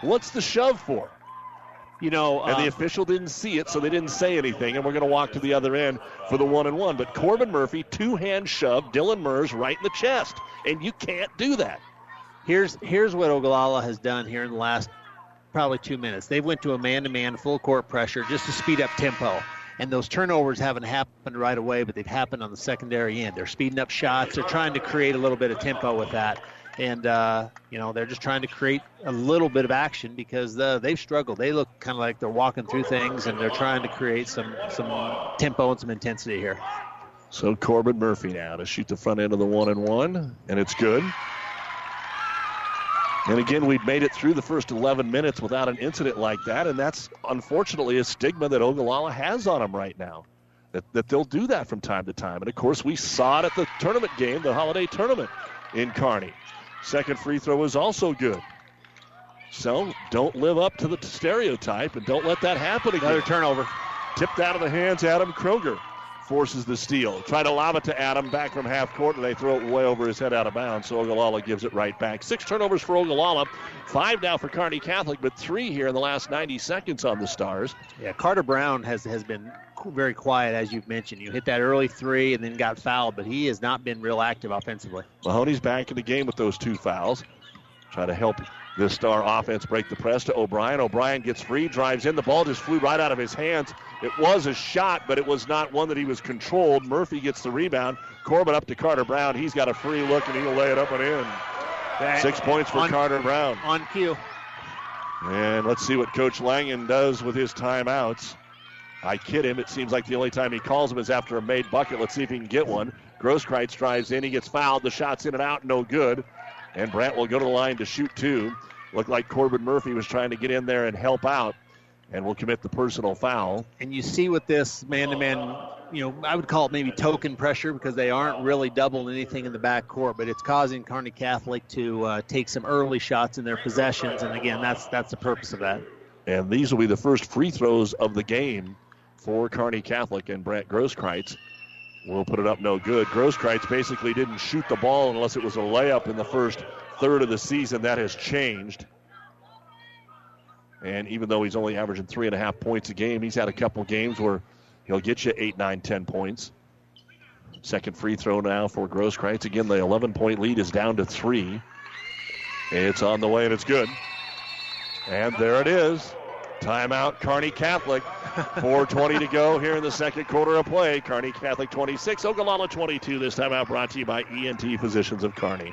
What's the shove for? You know, And the uh, official didn't see it, so they didn't say anything. And we're going to walk to the other end for the one and one. But Corbin Murphy, two hand shove, Dylan Mers right in the chest. And you can't do that. here's here's what Ogallala has done here in the last probably two minutes. They went to a man-to-man full court pressure just to speed up tempo. And those turnovers haven't happened right away, but they've happened on the secondary end. They're speeding up shots. They're trying to create a little bit of tempo with that. And, uh, you know, they're just trying to create a little bit of action because uh, they've struggled. They look kind of like they're walking through things and they're trying to create some, some tempo and some intensity here. So Corbin Murphy now to shoot the front end of the one and one, and it's good. And again, we've made it through the first 11 minutes without an incident like that, and that's unfortunately a stigma that Ogallala has on them right now. That, that they'll do that from time to time. And of course, we saw it at the tournament game, the holiday tournament in Kearney. Second free throw is also good. So don't live up to the stereotype and don't let that happen again. Another turnover. Tipped out of the hands, Adam Kroger forces the steal. Try to lob it to Adam back from half court, and they throw it way over his head out of bounds. So Ogallala gives it right back. Six turnovers for Ogallala, five now for Kearney Catholic, but three here in the last 90 seconds on the Stars. Yeah, Carter Brown has has been qu- very quiet, as you've mentioned. You hit that early three and then got fouled, but he has not been real active offensively. Mahoney's back in the game with those two fouls. Try to help this star offense break the press to O'Brien. O'Brien gets free, drives in. The ball just flew right out of his hands. It was a shot, but it was not one that he was controlled. Murphy gets the rebound. Corbin up to Carter Brown. He's got a free look, and he'll lay it up and in. Six points for On- Carter Brown. On cue. And let's see what Coach Langen does with his timeouts. I kid him. It seems like the only time he calls him is after a made bucket. Let's see if he can get one. Grosskreitz drives in. He gets fouled. The shot's in and out. No good. And Brant will go to the line to shoot two. Looked like Corbin Murphy was trying to get in there and help out and will commit the personal foul. And you see with this man-to-man, you know, I would call it maybe token pressure because they aren't really doubling anything in the back court, but it's causing Kearney Catholic to uh, take some early shots in their possessions. And again, that's that's the purpose of that. And these will be the first free throws of the game for Kearney Catholic and Brant Grosskreitz. will put it up no good. Grosskreitz basically didn't shoot the ball unless it was a layup in the first third of the season. That has changed. And even though he's only averaging three and a half points a game, he's had a couple games where he'll get you eight, nine, ten points. Second free throw now for Grosskreitz. Again, the 11 point lead is down to three. It's on the way and it's good. And there it is. Timeout, Kearney Catholic. 4.20 to go here in the second quarter of play. Kearney Catholic 26, Ogallala 22. This timeout brought to you by ENT Physicians of Kearney.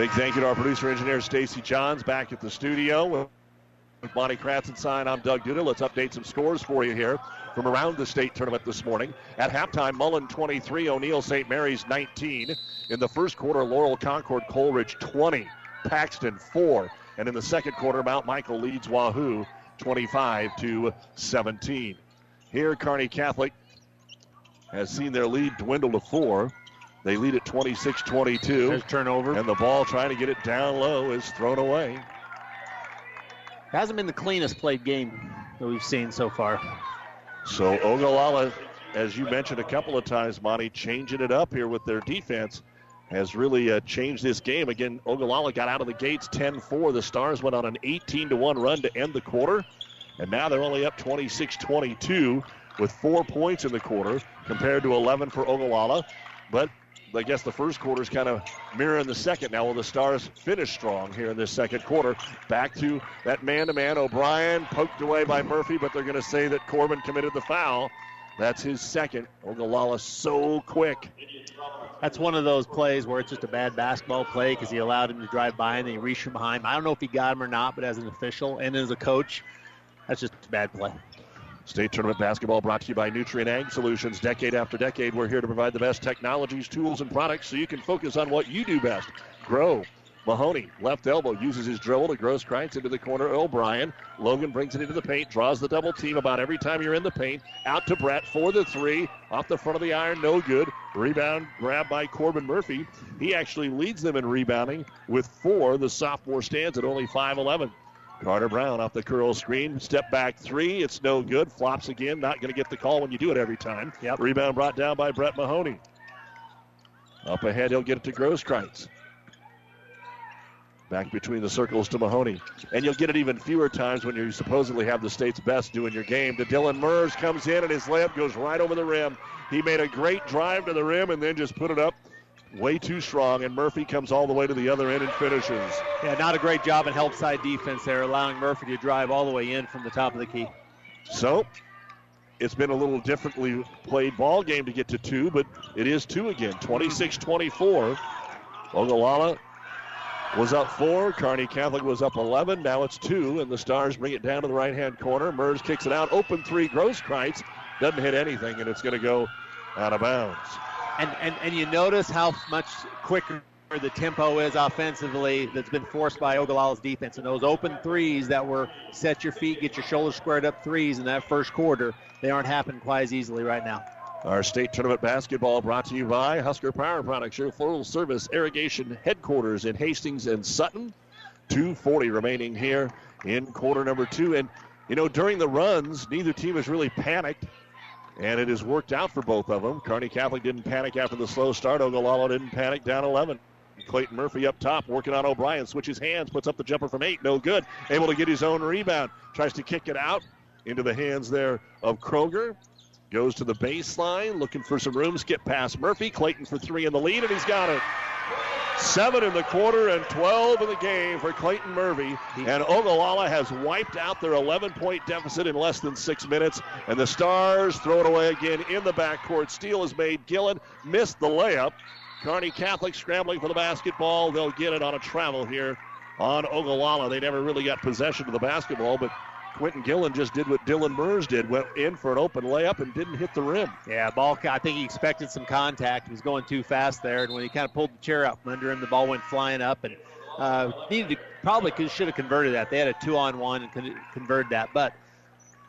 Big thank you to our producer engineer Stacy Johns back at the studio with Bonnie Kratzenstein. I'm Doug Duda. Let's update some scores for you here from around the state tournament this morning. At halftime, Mullen 23, O'Neill St. Mary's 19. In the first quarter, Laurel Concord Coleridge 20, Paxton 4. And in the second quarter, Mount Michael leads Wahoo 25 to 17. Here, Kearney Catholic has seen their lead dwindle to four. They lead at 26 22. There's turnover. And the ball trying to get it down low is thrown away. Hasn't been the cleanest played game that we've seen so far. So Ogallala, as you mentioned a couple of times, Monty, changing it up here with their defense has really uh, changed this game. Again, Ogallala got out of the gates 10-4. The Stars went on an 18 1 run to end the quarter. And now they're only up 26-22 with four points in the quarter compared to 11 for Ogallala. But I guess the first quarter is kind of mirroring the second. Now, will the Stars finish strong here in this second quarter? Back to that man to man. O'Brien poked away by Murphy, but they're going to say that Corbin committed the foul. That's his second. Ogallala so quick. That's one of those plays where it's just a bad basketball play because he allowed him to drive by and then he reached from behind. I don't know if he got him or not, but as an official and as a coach, that's just a bad play. State Tournament Basketball brought to you by Nutrien Ag Solutions. Decade after decade, we're here to provide the best technologies, tools, and products so you can focus on what you do best. Grow. Mahoney, left elbow, uses his dribble to Grosskreitz into the corner. O'Brien. Logan brings it into the paint, draws the double team about every time you're in the paint. Out to Brett for the three. Off the front of the iron, no good. Rebound grabbed by Corbin Murphy. He actually leads them in rebounding with four. The sophomore stands at only 5'11. Carter Brown off the curl screen. Step back three. It's no good. Flops again. Not going to get the call when you do it every time. Yep. Rebound brought down by Brett Mahoney. Up ahead, he'll get it to Grosskreitz. Back between the circles to Mahoney. And you'll get it even fewer times when you supposedly have the state's best doing your game. To Dylan Mers comes in and his layup goes right over the rim. He made a great drive to the rim and then just put it up way too strong, and Murphy comes all the way to the other end and finishes. Yeah, not a great job in help side defense there, allowing Murphy to drive all the way in from the top of the key. So it's been a little differently played ball game to get to two, but it is two again. 26-24. Ogallala was up four. Kearney Catholic was up 11. Now it's two, and the Stars bring it down to the right-hand corner. Mers kicks it out. Open three. Grosskreitz doesn't hit anything, and it's going to go out of bounds. And, and, and you notice how much quicker the tempo is offensively that's been forced by Ogallala's defense. And those open threes that were set your feet, get your shoulders squared up threes in that first quarter, they aren't happening quite as easily right now. Our state tournament basketball brought to you by Husker Power Products, your full service irrigation headquarters in Hastings and Sutton. 240 remaining here in quarter number two. And, you know, during the runs, neither team has really panicked. And it has worked out for both of them. Kearney Catholic didn't panic after the slow start. Ogallala didn't panic down 11. Clayton Murphy up top, working on O'Brien. Switches hands, puts up the jumper from eight. No good. Able to get his own rebound. Tries to kick it out into the hands there of Kroger. Goes to the baseline, looking for some room. Skip past Murphy. Clayton for three in the lead, and he's got it. Seven in the quarter and 12 in the game for Clayton Murphy. And Ogallala has wiped out their 11 point deficit in less than six minutes. And the Stars throw it away again in the backcourt. Steal is made. Gillen missed the layup. Kearney Catholic scrambling for the basketball. They'll get it on a travel here on Ogallala. They never really got possession of the basketball, but Quentin Gillen just did what Dylan Mers did. Went in for an open layup and didn't hit the rim. Yeah, ball. I think he expected some contact. He was going too fast there, and when he kind of pulled the chair out from under him, the ball went flying up and uh, needed to probably could, should have converted that. They had a two-on-one and con- converted that, but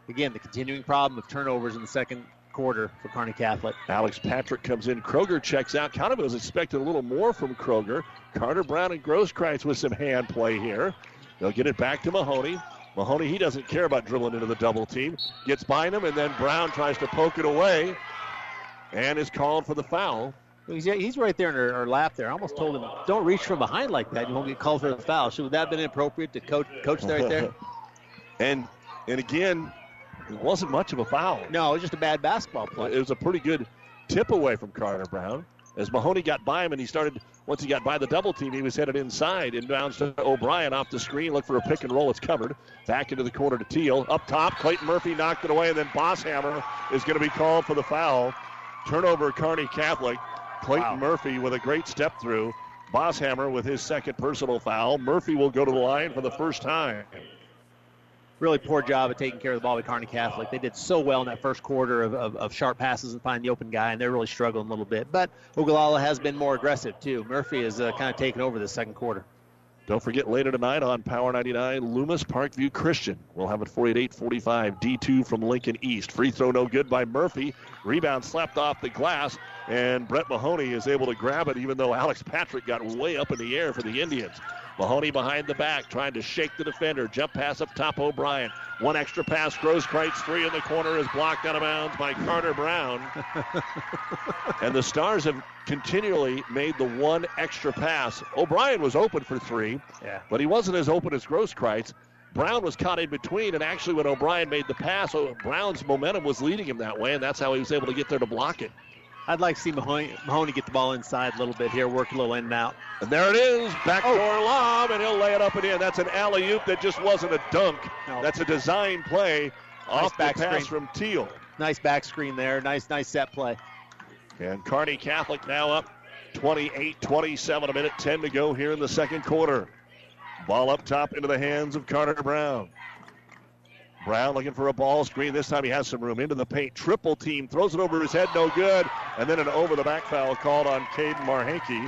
again, the continuing problem of turnovers in the second quarter for Kearney Catholic. Alex Patrick comes in. Kroger checks out. Kind of was expecting a little more from Kroger. Carter Brown and Grosskreitz with some hand play here. They'll get it back to Mahoney. Mahoney, he doesn't care about dribbling into the double team. Gets by him, and then Brown tries to poke it away and is called for the foul. He's, he's right there in our, our, lap there. I almost told him, don't reach from behind like that. You won't get called for the foul. Should that have been inappropriate to coach, coach right there? <laughs> and and again, it wasn't much of a foul. No, it was just a bad basketball play. It was a pretty good tip away from Carter Brown. As Mahoney got by him and he started, once he got by the double team, he was headed inside. Inbounds to O'Brien off the screen. Look for a pick and roll. It's covered. Back into the corner to Teal. Up top, Clayton Murphy knocked it away, and then Bosshammer is going to be called for the foul. Turnover, Kearney Catholic. Clayton wow. Murphy with a great step through. Bosshammer with his second personal foul. Murphy will go to the line for the first time really poor job of taking care of the ball with Kearney Catholic. They did so well in that first quarter of, of, of sharp passes and finding the open guy, and they're really struggling a little bit. But Ogallala has been more aggressive, too. Murphy has uh, kind of taken over the second quarter. Don't forget later tonight on Power 99, Loomis Parkview Christian. We'll have it 48 45. D2 from Lincoln East. Free throw no good by Murphy. Rebound slapped off the glass, and Brett Mahoney is able to grab it, even though Alex Patrick got way up in the air for the Indians. Mahoney behind the back, trying to shake the defender. Jump pass up top, O'Brien. One extra pass, Grosskreitz three in the corner is blocked out of bounds by Carter Brown. <laughs> and the Stars have continually made the one extra pass. O'Brien was open for three, yeah. but he wasn't as open as Grosskreitz. Brown was caught in between, and actually, when O'Brien made the pass, Brown's momentum was leading him that way, and that's how he was able to get there to block it. I'd like to see Mahoney, Mahoney get the ball inside a little bit here, work a little in and out. And there it is, backdoor oh. lob, and he'll lay it up and in. That's an alley oop that just wasn't a dunk. No. That's a design play nice off back the pass screen. from Teal. Nice back screen there. Nice, nice set play. And Kearney Catholic now up 28-27, a minute 10 to go here in the second quarter. Ball up top into the hands of Carter Brown. Brown looking for a ball screen. This time he has some room into the paint. Triple team throws it over his head, no good. And then an over the back foul called on Caden Marhenke.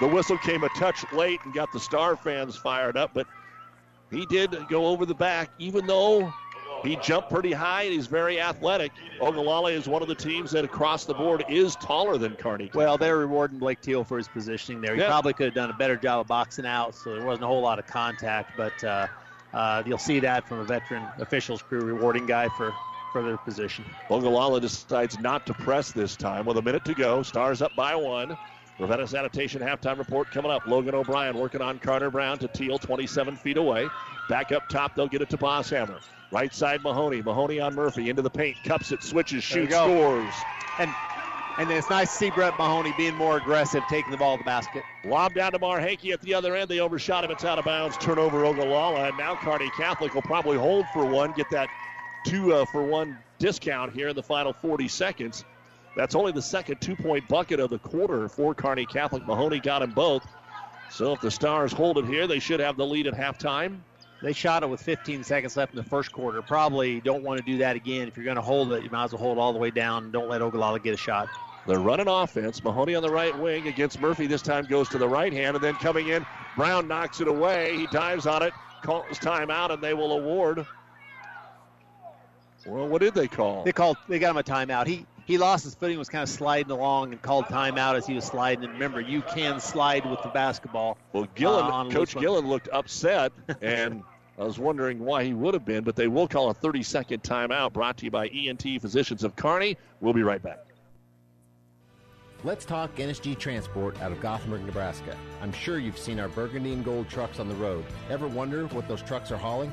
The whistle came a touch late and got the Star fans fired up, but he did go over the back, even though he jumped pretty high and he's very athletic. Ogallala is one of the teams that across the board is taller than Kearney. Well, they're rewarding Blake Teal for his positioning there. He yeah. probably could have done a better job of boxing out, so there wasn't a whole lot of contact, but uh, uh, you'll see that from a veteran officials crew rewarding guy for, for their position. Ogallala decides not to press this time with a minute to go. Stars up by one. Ravenna Sanitation halftime report coming up. Logan O'Brien working on Carter Brown to Teal, 27 feet away. Back up top, they'll get it to Bosshammer. Right side Mahoney. Mahoney on Murphy into the paint, cups it, switches, shoots, scores. And and it's nice to see Brett Mahoney being more aggressive, taking the ball to the basket. Lob down to Marhenke at the other end. They overshot him. It's out of bounds. Turnover Ogallala. And now Kearney Catholic will probably hold for one, get that two uh, for one discount here in the final 40 seconds. That's only the second two point bucket of the quarter for Kearney Catholic. Mahoney got them both. So if the Stars hold it here, they should have the lead at halftime. They shot it with 15 seconds left in the first quarter. Probably don't want to do that again. If you're going to hold it, you might as well hold it all the way down. Don't let Ogallala get a shot. They're running offense. Mahoney on the right wing against Murphy. This time goes to the right hand, and then coming in, Brown knocks it away. He dives on it, calls timeout, and they will award. Well, what did they call? They called. They got him a timeout. He he lost his footing, was kind of sliding along, and called timeout as he was sliding. And remember, you can slide with the basketball. Well, Gillen, uh, Coach Gillen looked upset, and <laughs> I was wondering why he would have been, but they will call a 30 second timeout brought to you by ENT Physicians of Kearney. We'll be right back. Let's talk NSG Transport out of Gothenburg, Nebraska. I'm sure you've seen our burgundy and gold trucks on the road. Ever wonder what those trucks are hauling?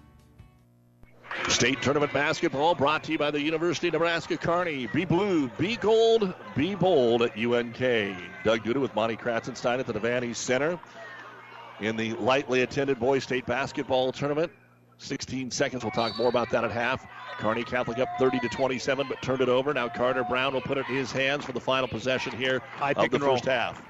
State tournament basketball brought to you by the University of Nebraska Kearney. Be blue, be gold, be bold at UNK. Doug Duda with Monty Kratzenstein at the Devaney Center in the lightly attended boys state basketball tournament. 16 seconds. We'll talk more about that at half. Kearney Catholic up 30 to 27, but turned it over. Now Carter Brown will put it in his hands for the final possession here High of the first roll. half.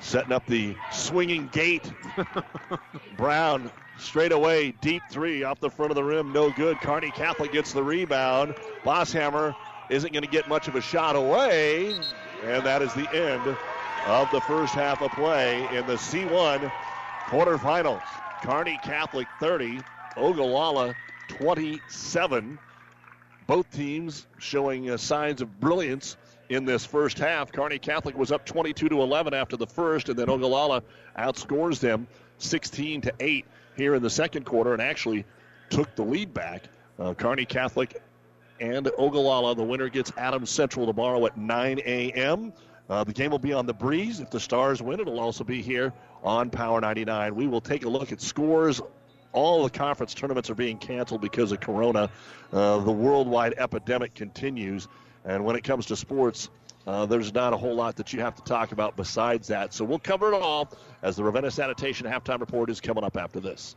Setting up the swinging gate. <laughs> Brown Straight away, deep three off the front of the rim, no good. Kearney Catholic gets the rebound. Bosshammer isn't going to get much of a shot away, and that is the end of the first half of play in the C1 quarterfinals. Kearney Catholic 30, Ogallala 27. Both teams showing uh, signs of brilliance in this first half. Kearney Catholic was up 22 to 11 after the first, and then Ogallala outscores them 16 to 8 here in the second quarter and actually took the lead back. Uh, Kearney Catholic and Ogallala. The winner gets Adams Central tomorrow at 9 a.m. Uh, the game will be on the breeze. If the Stars win, it'll also be here on Power 99. We will take a look at scores. All the conference tournaments are being canceled because of Corona. Uh, the worldwide epidemic continues. And when it comes to sports, uh, there's not a whole lot that you have to talk about besides that. So we'll cover it all as the Ravenna Sanitation halftime report is coming up after this.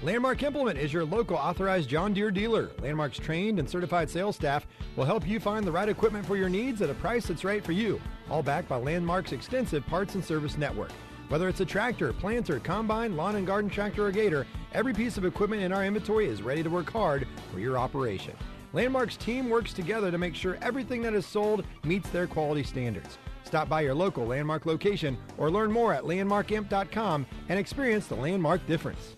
Landmark Implement is your local authorized John Deere dealer. Landmark's trained and certified sales staff will help you find the right equipment for your needs at a price that's right for you, all backed by Landmark's extensive parts and service network. Whether it's a tractor, planter, combine, lawn and garden tractor, or gator, every piece of equipment in our inventory is ready to work hard for your operation. Landmark's team works together to make sure everything that is sold meets their quality standards. Stop by your local Landmark location or learn more at landmarkimp.com and experience the Landmark difference.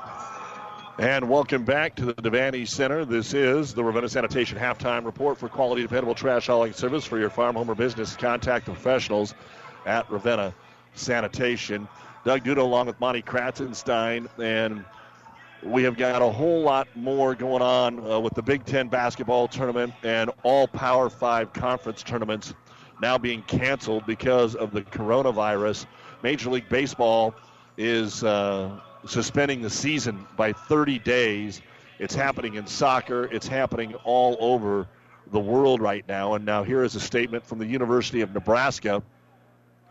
And welcome back to the Devaney Center. This is the Ravenna Sanitation halftime report for quality, dependable trash hauling service for your farm, home, or business. Contact the professionals at Ravenna Sanitation. Doug Duda along with Monty Kratzenstein, and we have got a whole lot more going on uh, with the Big Ten basketball tournament and all Power Five conference tournaments now being canceled because of the coronavirus. Major League Baseball is. Uh, suspending the season by 30 days. It's happening in soccer, it's happening all over the world right now. And now, here is a statement from the University of Nebraska.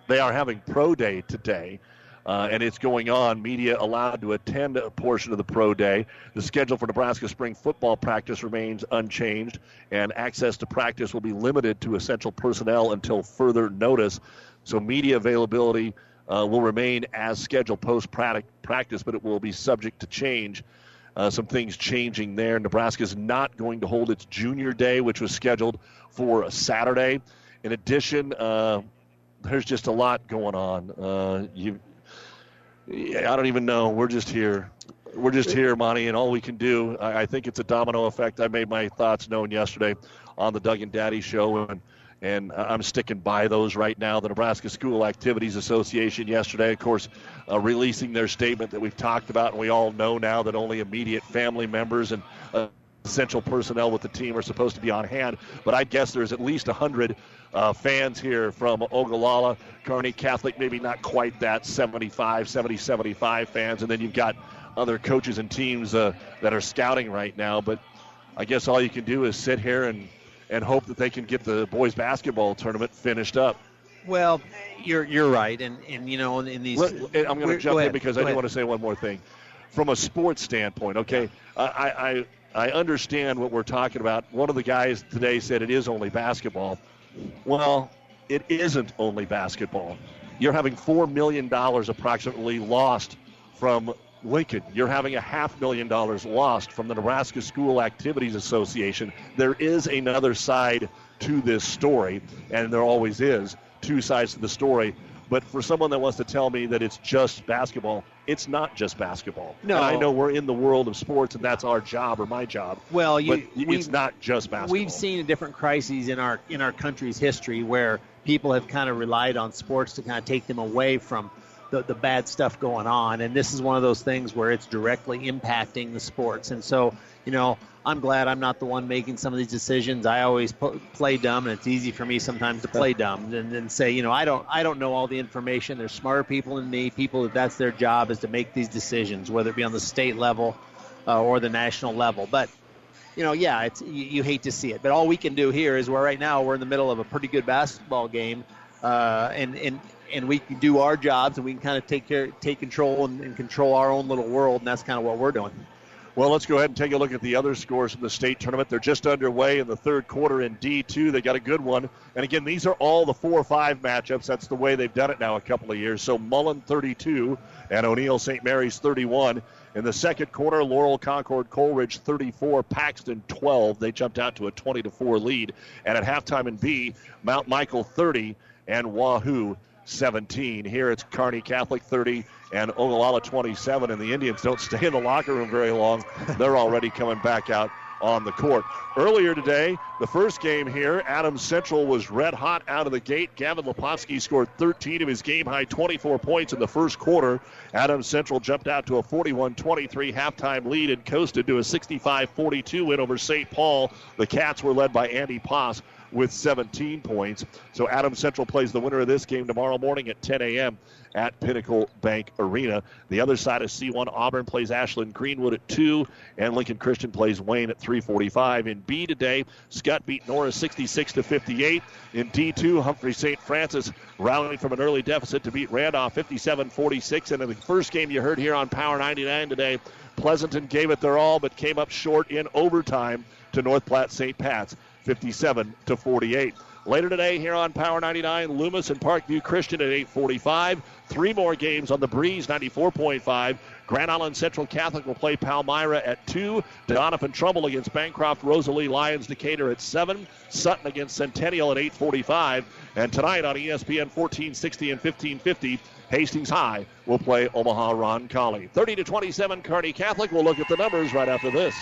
They are having Pro Day today. Uh, and it's going on. Media allowed to attend a portion of the pro day. The schedule for Nebraska spring football practice remains unchanged, and access to practice will be limited to essential personnel until further notice. So, media availability uh, will remain as scheduled post practice, but it will be subject to change. Uh, some things changing there. Nebraska is not going to hold its junior day, which was scheduled for a Saturday. In addition, uh, there's just a lot going on. Uh, you, I don't even know. We're just here. We're just here, Monty, and all we can do. I, I think it's a domino effect. I made my thoughts known yesterday on the Doug and Daddy show, and and I'm sticking by those right now. The Nebraska School Activities Association yesterday, of course, uh, releasing their statement that we've talked about, and we all know now that only immediate family members and uh, essential personnel with the team are supposed to be on hand. But I guess there's at least 100 uh, fans here from Ogallala, Kearney Catholic, maybe not quite that 75, 70, 75 fans. And then you've got other coaches and teams uh, that are scouting right now. But I guess all you can do is sit here and – and hope that they can get the boys basketball tournament finished up. Well, you're you're right, and and you know in, these. Let, I'm going to jump in because I do want to say one more thing. From a sports standpoint, okay, I, I I understand what we're talking about. One of the guys today said it is only basketball. Well, it isn't only basketball. You're having four million dollars approximately lost from Lincoln, you're having a half million dollars lost from the Nebraska School Activities Association. There is another side to this story, and there always is two sides to the story. But for someone that wants to tell me that it's just basketball, it's not just basketball. No, and I know we're in the world of sports, and that's our job or my job. Well, you, it's not just basketball. We've seen different crises in our in our country's history where people have kind of relied on sports to kind of take them away from the, the bad stuff going on. And this is one of those things where it's directly impacting the sports. And so, you know, I'm glad I'm not the one making some of these decisions. I always p- play dumb, and it's easy for me sometimes to play dumb and, and say, you know, I don't, I don't know all the information. There's smarter people than me, people that that's their job is to make these decisions, whether it be on the state level uh, or the national level. But you know, yeah, it's you, you, hate to see it, but all we can do here is where right now we're in the middle of a pretty good basketball game, uh, and and and we can do our jobs and we can kind of take care, take control and, and, control our own little world, and that's kind of what we're doing. Well, let's go ahead and take a look at the other scores from the state tournament. They're just underway in the third quarter in D2. They got a good one. And again, these are all the 4 or 5 matchups. That's the way they've done it now a couple of years. So Mullen 32 and O'Neill St. Mary's 31. In the second quarter, Laurel Concord Coleridge 34, Paxton 12. They jumped out to a 20 to 4 lead. And at halftime in B, Mount Michael 30 and Wahoo 17. Here it's Kearney Catholic 30 and Ogallala 27, and the Indians don't stay in the locker room very long. They're already coming back out on the court. Earlier today, the first game here, Adams Central was red hot out of the gate. Gavin Lepotsky scored 13 of his game high 24 points in the first quarter. Adams Central jumped out to a 41 23 halftime lead and coasted to a 65 42 win over St. Paul. The Cats were led by Andy Poss with 17 points. So Adams Central plays the winner of this game tomorrow morning at 10 a.m at Pinnacle Bank Arena. The other side of C1, Auburn plays Ashland Greenwood at 2, and Lincoln Christian plays Wayne at 345. In B today, Scott beat Norris 66 to 58. In D2, Humphrey St. Francis rallying from an early deficit to beat Randolph 57 46. And in the first game you heard here on Power 99 today, Pleasanton gave it their all but came up short in overtime to North Platte St. Pat's 57 to 48. Later today here on Power 99, Loomis and Parkview Christian at 845. Three more games on the Breeze 94.5. Grand Island Central Catholic will play Palmyra at 2. Doniphan Trumbull against Bancroft Rosalie Lyons Decatur at 7. Sutton against Centennial at 845. And tonight on ESPN 1460 and 1550, Hastings High will play Omaha Ron Roncalli. 30 to 27 Kearney Catholic. We'll look at the numbers right after this.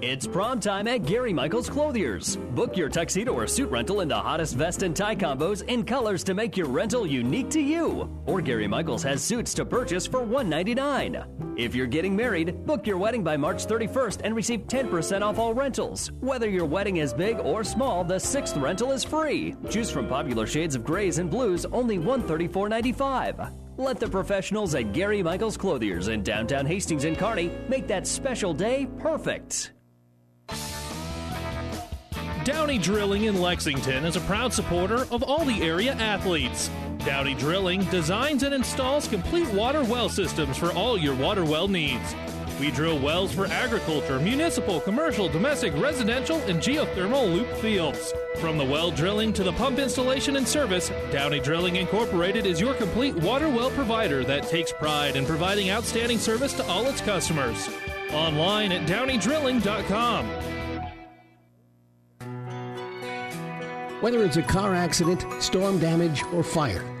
It's prom time at Gary Michaels Clothiers. Book your tuxedo or suit rental in the hottest vest and tie combos in colors to make your rental unique to you. Or Gary Michaels has suits to purchase for 199. If you're getting married, book your wedding by March 31st and receive 10% off all rentals. Whether your wedding is big or small, the sixth rental is free. Choose from popular shades of grays and blues, only $134.95. Let the professionals at Gary Michaels Clothiers in downtown Hastings and Kearney make that special day perfect. Downey Drilling in Lexington is a proud supporter of all the area athletes. Downey Drilling designs and installs complete water well systems for all your water well needs. We drill wells for agriculture, municipal, commercial, domestic, residential, and geothermal loop fields. From the well drilling to the pump installation and service, Downey Drilling Incorporated is your complete water well provider that takes pride in providing outstanding service to all its customers. Online at downeydrilling.com. Whether it's a car accident, storm damage, or fire,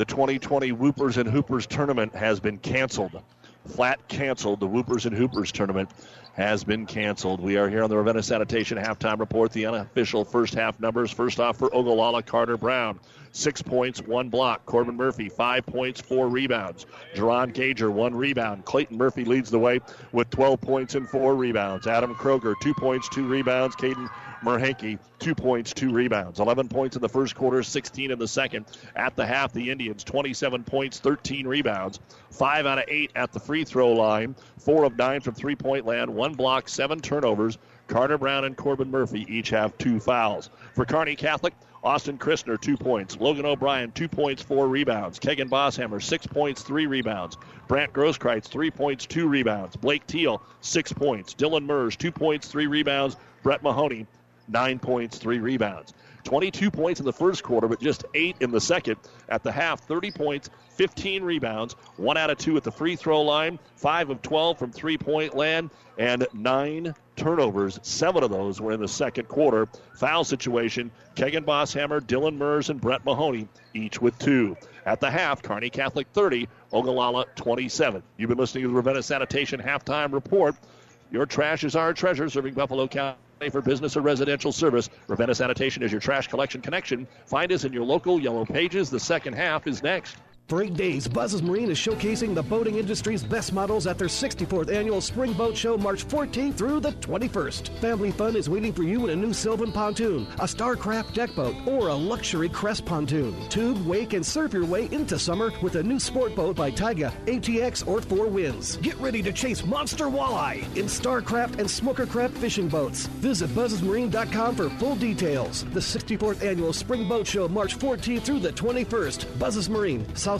The 2020 Whoopers and Hoopers tournament has been canceled. Flat canceled. The Whoopers and Hoopers tournament has been canceled. We are here on the Ravenna Sanitation halftime report. The unofficial first half numbers. First off for Ogallala, Carter Brown. Six points, one block. Corbin Murphy, five points, four rebounds. Jerron Gager, one rebound. Clayton Murphy leads the way with 12 points and four rebounds. Adam Kroger, two points, two rebounds. Caden Marhenke, two points, two rebounds. 11 points in the first quarter, 16 in the second. At the half, the Indians, 27 points, 13 rebounds. Five out of eight at the free throw line. Four of nine from three point land, one block, seven turnovers. Carter Brown and Corbin Murphy each have two fouls. For Kearney Catholic, Austin Christner, two points. Logan O'Brien, two points, four rebounds. Kegan Bosshammer, six points, three rebounds. Brant Grosskreitz, three points, two rebounds. Blake Teal, six points. Dylan Mers, two points, three rebounds. Brett Mahoney, nine points, three rebounds. 22 points in the first quarter, but just eight in the second. At the half, 30 points, 15 rebounds, one out of two at the free throw line, five of 12 from three point land, and nine turnovers. Seven of those were in the second quarter. Foul situation Kegan Bosshammer, Dylan Mers, and Brett Mahoney, each with two. At the half, Kearney Catholic 30, Ogallala 27. You've been listening to the Ravenna Sanitation halftime report. Your trash is our treasure, serving Buffalo County for business or residential service. Ravenna Sanitation is your trash collection connection. Find us in your local yellow pages. The second half is next. For eight days, Buzz's Marine is showcasing the boating industry's best models at their 64th annual Spring Boat Show, March 14th through the 21st. Family fun is waiting for you in a new Sylvan pontoon, a Starcraft deck boat, or a luxury Crest pontoon. Tube, wake, and surf your way into summer with a new sport boat by Taiga, ATX, or Four Winds. Get ready to chase monster walleye in Starcraft and Smokercraft fishing boats. Visit buzzesmarine.com for full details. The 64th annual Spring Boat Show, March 14th through the 21st. Buzzes Marine, South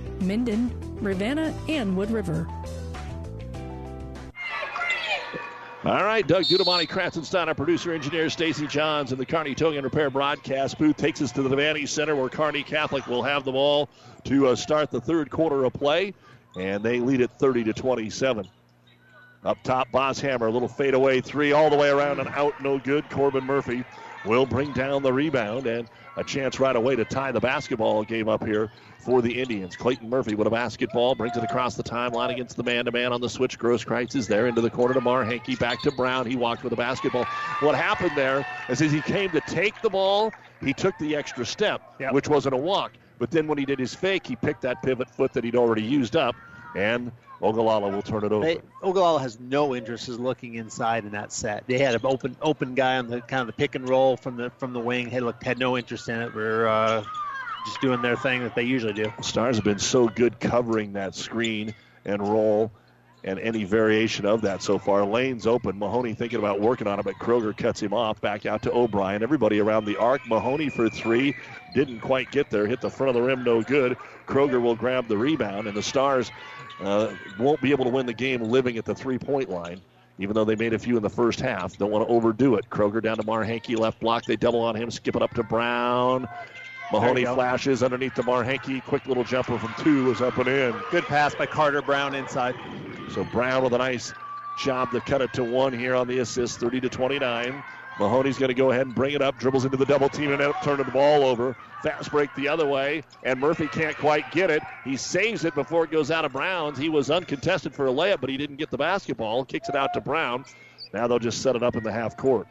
Minden, Ravenna, and Wood River. All right, Doug Dudamani, Kratzenstein, our producer engineer Stacy Johns, and the Kearney Towing and Repair broadcast booth takes us to the Devaney Center where Kearney Catholic will have the ball to uh, start the third quarter of play, and they lead it 30 to 27. Up top, Bosshammer, a little fadeaway three all the way around and out, no good. Corbin Murphy will bring down the rebound and a chance right away to tie the basketball game up here for the Indians. Clayton Murphy with a basketball brings it across the timeline against the man-to-man on the switch. Grosskreitz is there into the corner to Marhenke, back to Brown. He walked with a basketball. What happened there is as he came to take the ball, he took the extra step, Yep. which wasn't a walk. But then when he did his fake, he picked that pivot foot that he'd already used up, and Ogallala will turn it over. They, Ogallala has no interest in looking inside in that set. They had an open open guy on the kind of the pick and roll from the from the wing. Had looked had no interest in it. We're uh, just doing their thing that they usually do. Stars have been so good covering that screen and roll and any variation of that so far. Lane's open. Mahoney thinking about working on it, but Kroger cuts him off. Back out to O'Brien. Everybody around the arc. Mahoney for three. Didn't quite get there. Hit the front of the rim, no good. Kroger will grab the rebound, and the Stars uh, won't be able to win the game living at the three point line. Even though they made a few in the first half, don't want to overdo it. Kroger down to Marhenke, left block. They double on him, skip it up to Brown. Mahoney flashes underneath to Marhenke. Quick little jumper from two is up and in. Good pass by Carter Brown inside. So Brown with a nice job to cut it to one here on the assist, 30 to 29. Mahoney's going to go ahead and bring it up, dribbles into the double team, and end up turning the ball over. Fast break the other way, and Murphy can't quite get it. He saves it before it goes out of Brown's. He was uncontested for a layup, but he didn't get the basketball. Kicks it out to Brown. Now they'll just set it up in the half court.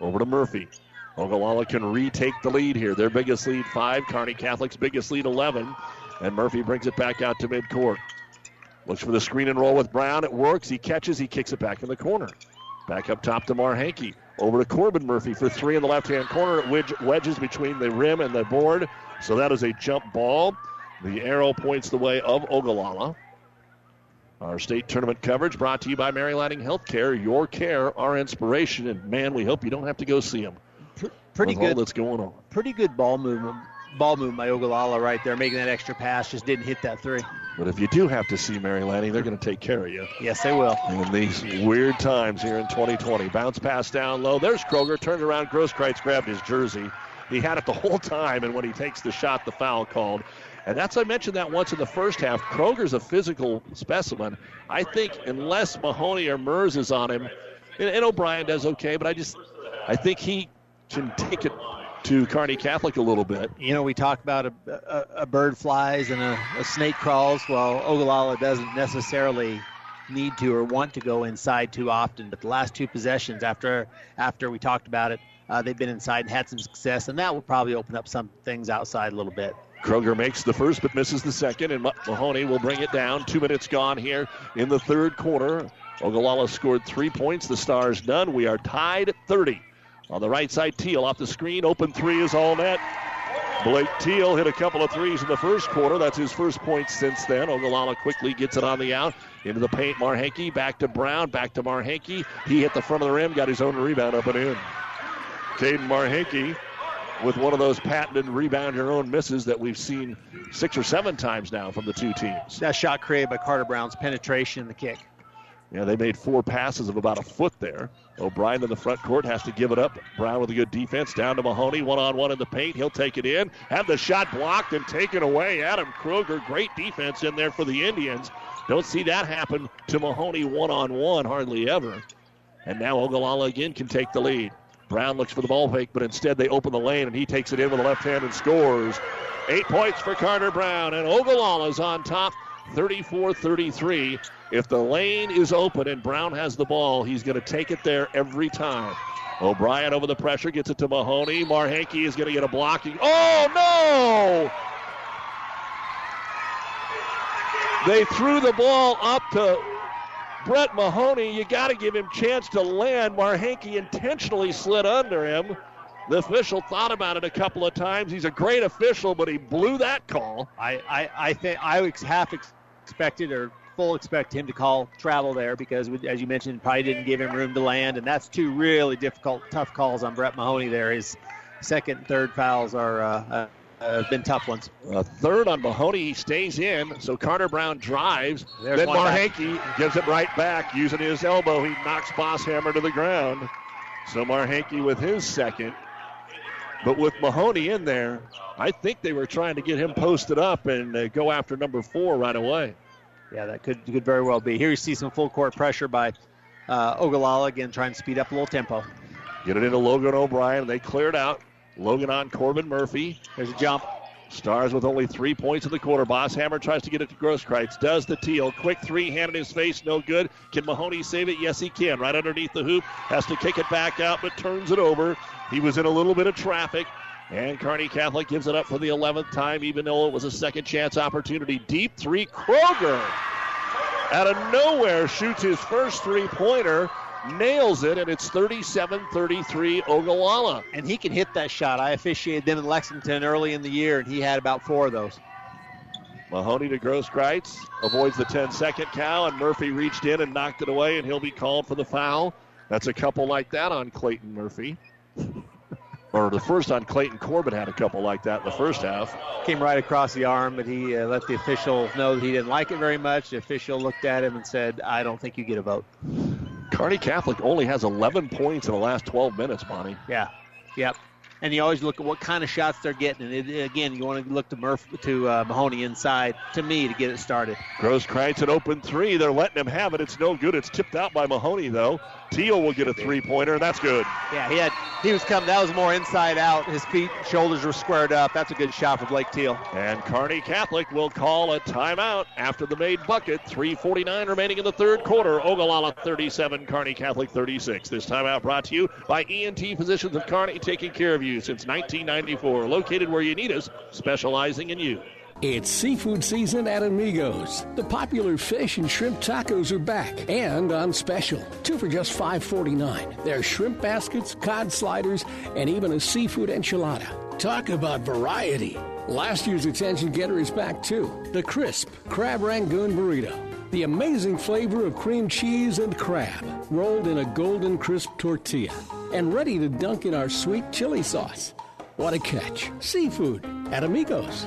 Over to Murphy. Ogallala can retake the lead here. Their biggest lead, five. Kearney Catholic's biggest lead, 11. And Murphy brings it back out to midcourt. Looks for the screen and roll with Brown. It works. He catches. He kicks it back in the corner. Back up top to Marhenke. Over to Corbin Murphy for three in the left hand corner. It wedge- wedges between the rim and the board. So that is a jump ball. The arrow points the way of Ogallala. Our state tournament coverage brought to you by Mary Lanning Healthcare. Your care, our inspiration. And man, we hope you don't have to go see them. Pretty good. that's going on. Pretty good ball movement. Ball movement by Ogallala right there, making that extra pass. Just didn't hit that three. But if you do have to see Mary Lanning, they're going to take care of you. Yes, they will. in these weird times here in 2020. Bounce pass down low. There's Kroger. Turned around. Grosskreitz grabbed his jersey. He had it the <laughs> whole time, and when he takes the shot, the foul called. And that's I mentioned that once in the first half. Kroger's a physical specimen. I think unless Mahoney or Mers is on him, and, and O'Brien does okay, but I just I think he can take it to Carney Catholic a little bit. You know, we talk about a, a, a bird flies and a, a snake crawls. Well, Ogallala doesn't necessarily need to or want to go inside too often. But the last two possessions, after after we talked about it, uh, they've been inside and had some success, and that will probably open up some things outside a little bit. Kroger makes the first but misses the second, and Mahoney will bring it down. Two minutes gone here in the third quarter. Ogallala scored three points. The Stars none. We are tied at 30. On the right side, Teal off the screen. Open three is all net. Blake Teal hit a couple of threes in the first quarter. That's his first point since then. Ogallala quickly gets it on the out. Into the paint, Marhenke. Back to Brown. Back to Marhenke. He hit the front of the rim. Got his own rebound up and in. Caden Marhenke with one of those patented rebound your own misses that we've seen six or seven times now from the two teams. That shot created by Carter Brown's penetration and the kick. Yeah, they made four passes of about a foot there. O'Brien in the front court has to give it up. Brown with a good defense down to Mahoney, one on one in the paint. He'll take it in. Have the shot blocked and taken away. Adam Kroger, great defense in there for the Indians. Don't see that happen to Mahoney one on one, hardly ever. And now Ogallala again can take the lead. Brown looks for the ball fake, but instead they open the lane and he takes it in with the left hand and scores. Eight points for Carter Brown, and Ogallala's on top 34 33. If the lane is open and Brown has the ball, he's going to take it there every time. O'Brien over the pressure gets it to Mahoney. Marhenke is going to get a blocking. Oh, no! They threw the ball up to Brett Mahoney. You got to give him chance to land. Marhenke intentionally slid under him. The official thought about it a couple of times. He's a great official, but he blew that call. I, I, I think I half ex- expected or full expect him to call travel there because, as you mentioned, probably didn't give him room to land, and that's two really difficult, tough calls on Brett Mahoney. There, his second and third fouls are uh, uh, have been tough ones. A third on Mahoney, he stays in. So Carter Brown drives. There's then Marhenke gives it right back using his elbow. He knocks Bosshammer to the ground. So Marhenke with his second. But with Mahoney in there, I think they were trying to get him posted up and uh, go after number four right away. Yeah, that could could very well be. Here you see some full court pressure by uh, Ogallala again, trying to speed up a little tempo. Get it into Logan O'Brien. And they cleared out. Logan on Corbin Murphy. There's a jump. Stars with only three points in the quarter. Bosshammer tries to get it to Grosskreitz. Does the teal. Quick three, hand in his face, no good. Can Mahoney save it? Yes, he can. Right underneath the hoop. Has to kick it back out, but turns it over. He was in a little bit of traffic. And Kearney Catholic gives it up for the 11th time, even though it was a second chance opportunity. Deep three, Kroger. Out of nowhere, shoots his first three pointer, nails it, and it's 37 33 Ogallala. And he can hit that shot. I officiated them in Lexington early in the year, and he had about four of those. Mahoney to Grosskreitz avoids the 10 second cow, and Murphy reached in and knocked it away, and he'll be called for the foul. That's a couple like that on Clayton Murphy. Or the first on Clayton Corbin had a couple like that in the first half. Came right across the arm, but he uh, let the official know that he didn't like it very much. The official looked at him and said, I don't think you get a vote. Kearney Catholic only has 11 points in the last 12 minutes, Bonnie. Yeah. Yep. And you always look at what kind of shots they're getting. And it, again, you want to look to Murph to uh, Mahoney inside to me to get it started. Grosskreitz an open three. They're letting him have it. It's no good. It's tipped out by Mahoney though. Teal will get a three pointer, and that's good. Yeah, he had he was coming. That was more inside out. His feet, shoulders were squared up. That's a good shot for Blake Teal. And Kearney Catholic will call a timeout after the made bucket. 3:49 remaining in the third quarter. Ogallala 37, Kearney Catholic 36. This timeout brought to you by ENT Physicians of Kearney, taking care of you since 1994. Located where you need us, specializing in you. It's seafood season at Amigos. The popular fish and shrimp tacos are back and on special. Two for just $5.49. There are shrimp baskets, cod sliders, and even a seafood enchilada. Talk about variety. Last year's attention getter is back too. The crisp crab rangoon burrito. The amazing flavor of cream cheese and crab, rolled in a golden crisp tortilla, and ready to dunk in our sweet chili sauce. What a catch! Seafood at Amigos.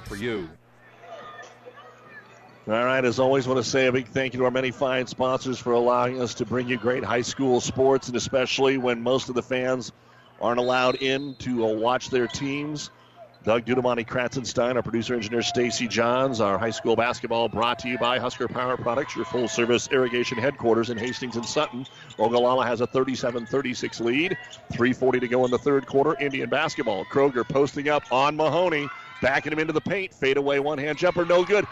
for you. All right, as always, want to say a big thank you to our many fine sponsors for allowing us to bring you great high school sports, and especially when most of the fans aren't allowed in to uh, watch their teams. Doug Dudamonte Kratzenstein, our producer engineer Stacy Johns, our high school basketball brought to you by Husker Power Products, your full service irrigation headquarters in Hastings and Sutton. Ogallala has a 37 36 lead. 3.40 to go in the third quarter. Indian basketball. Kroger posting up on Mahoney, backing him into the paint. Fade away, one hand jumper, no good.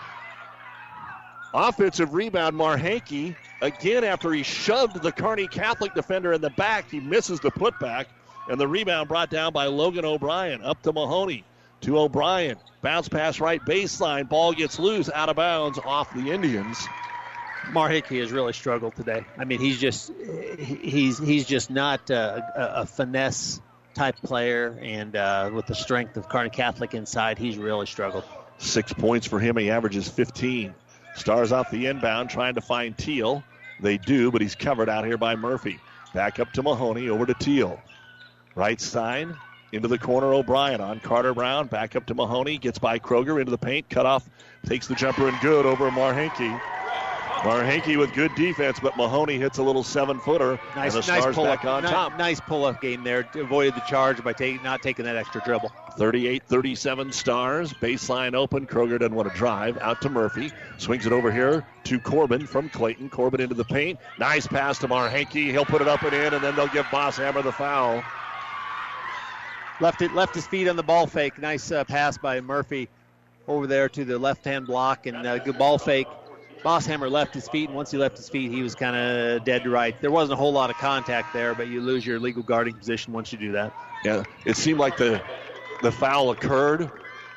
Offensive rebound, Marhenke. Again, after he shoved the Kearney Catholic defender in the back, he misses the putback. And the rebound brought down by Logan O'Brien. Up to Mahoney. To O'Brien. Bounce pass right baseline. Ball gets loose out of bounds off the Indians. Marhenke has really struggled today. I mean, he's just he's he's just not a, a, a finesse type player, and uh, with the strength of Kearney Catholic inside, he's really struggled. Six points for him. He averages 15. Stars off the inbound, trying to find Teal. They do, but he's covered out here by Murphy. Back up to Mahoney, over to Teal. Right side, into the corner, O'Brien on Carter Brown. Back up to Mahoney, gets by Kroger, into the paint, cut off, takes the jumper and good over Marhenke. Marhenke with good defense, but Mahoney hits a little seven footer. Nice, and the nice Stars pull back up. on ni- top. Nice pull up game there. Avoided the charge by taking not taking that extra dribble. 38 37 stars. Baseline open. Kroger doesn't want to drive. Out to Murphy. Swings it over here to Corbin from Clayton. Corbin into the paint. Nice pass to Marhenke. He'll put it up and in, and then they'll give Bosshammer the foul. Left it, left his feet on the ball fake. Nice uh, pass by Murphy over there to the left hand block and uh, good ball fake. Bosshammer left his feet, and once he left his feet, he was kind of dead to right. There wasn't a whole lot of contact there, but you lose your legal guarding position once you do that. Yeah, it seemed like the the foul occurred,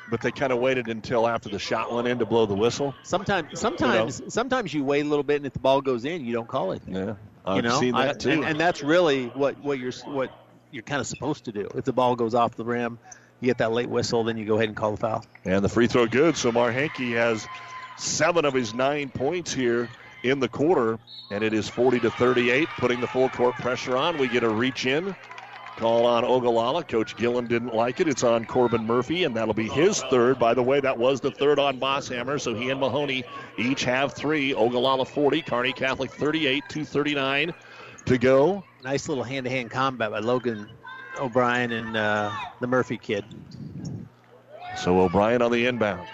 but they kind of waited until after the shot went in to blow the whistle. Sometimes, sometimes, sometimes you wait a little bit, and if the ball goes in, you don't call it. Yeah, I've know, seen I- that too. and, and that's really what what you're what you're kind of supposed to do. If the ball goes off the rim, you get that late whistle, then you go ahead and call the foul. And the free throw good. So Marhenke has seven of his nine points here in the quarter, and it is 40 to 38, putting the full court pressure on. We get a reach in. Call on Ogallala. Coach Gillen didn't like it. It's on Corbin Murphy, and that'll be his third. By the way, that was the third on Bosshammer, so he and Mahoney each have three. Ogallala 40, Kearney Catholic 38, 239 to go. Nice little hand-to-hand combat by Logan O'Brien and uh, the Murphy kid. So O'Brien on the inbounds.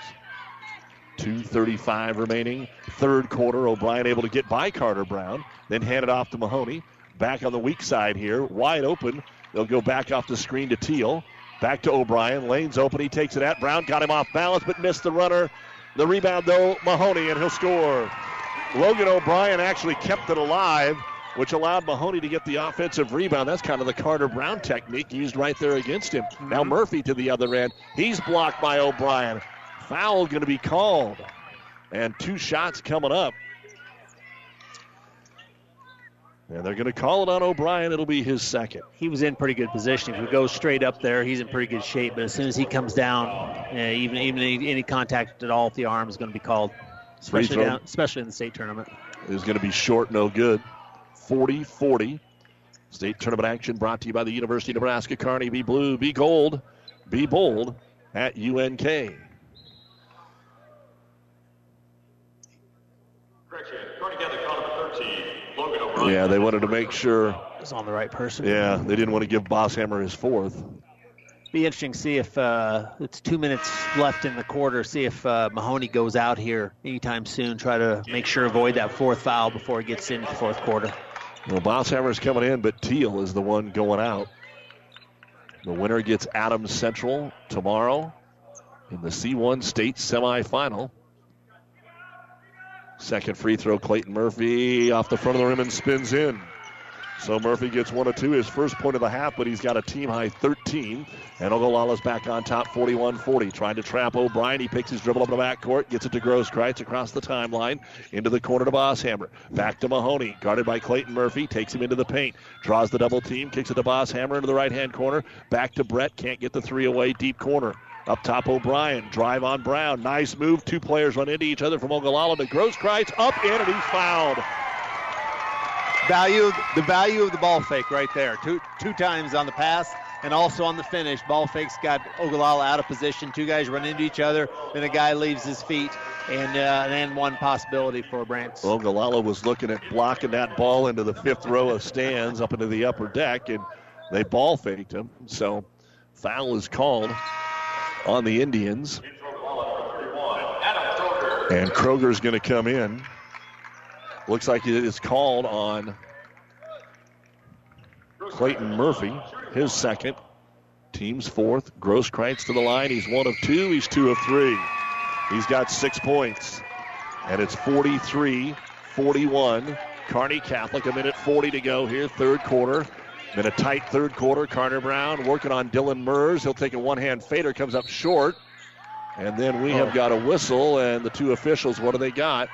2.35 remaining. Third quarter. O'Brien able to get by Carter Brown, then hand it off to Mahoney. Back on the weak side here. Wide open. They'll go back off the screen to Teal. Back to O'Brien. Lane's open. He takes it at Brown. Got him off balance, but missed the runner. The rebound, though, Mahoney, and he'll score. Logan O'Brien actually kept it alive, which allowed Mahoney to get the offensive rebound. That's kind of the Carter Brown technique used right there against him. Now mm-hmm. Murphy to the other end. He's blocked by O'Brien. Foul going to be called. And two shots coming up. And they're going to call it on O'Brien. It'll be his second. He was in pretty good position. If he goes straight up there, he's in pretty good shape. But as soon as he comes down, uh, even even any, any contact at all with the arm is going to be called, especially down, especially in the state tournament. is going to be short, no good. 40 40. State tournament action brought to you by the University of Nebraska. Kearney, be blue, be gold, be bold at UNK. Yeah, they wanted to make sure. It's on the right person. Yeah, they didn't want to give Bosshammer his fourth. Be interesting to see if uh, it's two minutes left in the quarter. See if uh, Mahoney goes out here anytime soon. Try to make sure avoid that fourth foul before he gets into the fourth quarter. Well, Bosshammer's coming in, but Teal is the one going out. The winner gets Adams Central tomorrow in the C1 state semifinal. Second free throw, Clayton Murphy off the front of the rim and spins in. So Murphy gets one of two, his first point of the half, but he's got a team high 13. And Ogallala's back on top 41 40. Trying to trap O'Brien. He picks his dribble up the backcourt, gets it to Grosskreitz across the timeline, into the corner to Bosshammer. Back to Mahoney, guarded by Clayton Murphy, takes him into the paint, draws the double team, kicks it to Bosshammer into the right hand corner. Back to Brett, can't get the three away, deep corner. Up top, O'Brien. Drive on Brown. Nice move. Two players run into each other from Ogallala to Grosskreitz. Up in, and he's fouled. Value the value of the ball fake right there. Two two times on the pass and also on the finish. Ball fakes got Ogallala out of position. Two guys run into each other. Then a guy leaves his feet, and uh, then one possibility for Brants. Ogallala was looking at blocking that ball into the fifth row of stands up into the upper deck, and they ball faked him. So foul is called on the Indians. And Kroger's going to come in. Looks like it is called on Clayton Murphy, his second. Team's fourth. Grosskreitz to the line. He's one of two. He's two of three. He's got six points. And it's 43 41. Kearney Catholic, a minute 40 to go here, third quarter. Been a tight third quarter. Carter Brown working on Dylan Mers. He'll take a one hand fader, comes up short. And then we have got a whistle, and the two officials, what do they got?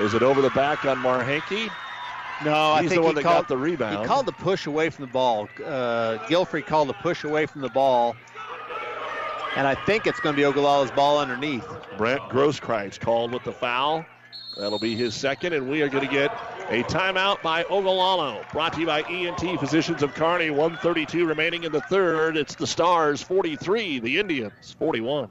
Is it over the back on Marhenke? No, I think the one he that called, got the rebound. He called the push away from the ball. Uh, Gilfrey called the push away from the ball. And I think it's going to be Ogallala's ball underneath. Brent Grosskreitz called with the foul. That'll be his second, and we are going to get a timeout by Ogallala. Brought to you by ENT Physicians of Kearney. 132 remaining in the third. It's the Stars 43, the Indians 41.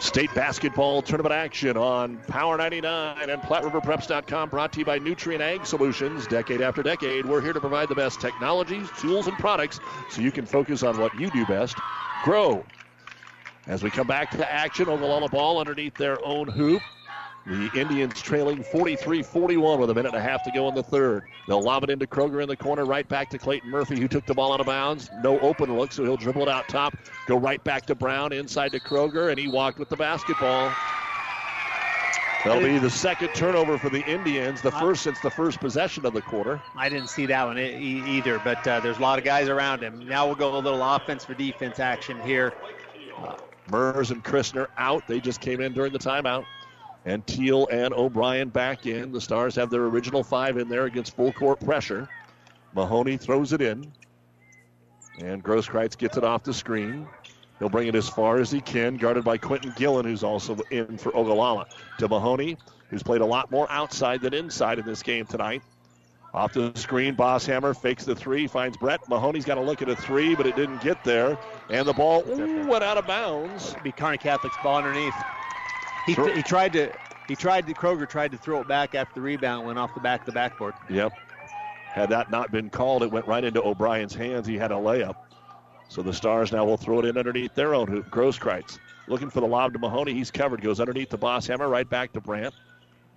State basketball tournament action on Power 99 and PlatteRiverPreps.com brought to you by Nutrient Ag Solutions. Decade after decade, we're here to provide the best technologies, tools, and products so you can focus on what you do best grow. As we come back to action, Ogallala ball underneath their own hoop. The Indians trailing 43 41 with a minute and a half to go in the third. They'll lob it into Kroger in the corner, right back to Clayton Murphy, who took the ball out of bounds. No open look, so he'll dribble it out top, go right back to Brown, inside to Kroger, and he walked with the basketball. That'll be the second turnover for the Indians, the first since the first possession of the quarter. I didn't see that one e- either, but uh, there's a lot of guys around him. Now we'll go a little offense for defense action here. Uh, Mers and Christner out. They just came in during the timeout. And Teal and O'Brien back in. The Stars have their original five in there against full court pressure. Mahoney throws it in. And Grosskreitz gets it off the screen. He'll bring it as far as he can, guarded by Quentin Gillen, who's also in for Ogallala. To Mahoney, who's played a lot more outside than inside in this game tonight. Off the screen, Bosshammer fakes the three, finds Brett. Mahoney's got to look at a three, but it didn't get there. And the ball ooh, went out of bounds. It'd be Kearney Catholic's ball underneath. He, he tried to he tried to Kroger tried to throw it back after the rebound went off the back of the backboard. Yep. Had that not been called, it went right into O'Brien's hands. He had a layup. So the Stars now will throw it in underneath their own hoop. Grosskreitz looking for the lob to Mahoney. He's covered. Goes underneath the Bosshammer, right back to Brandt.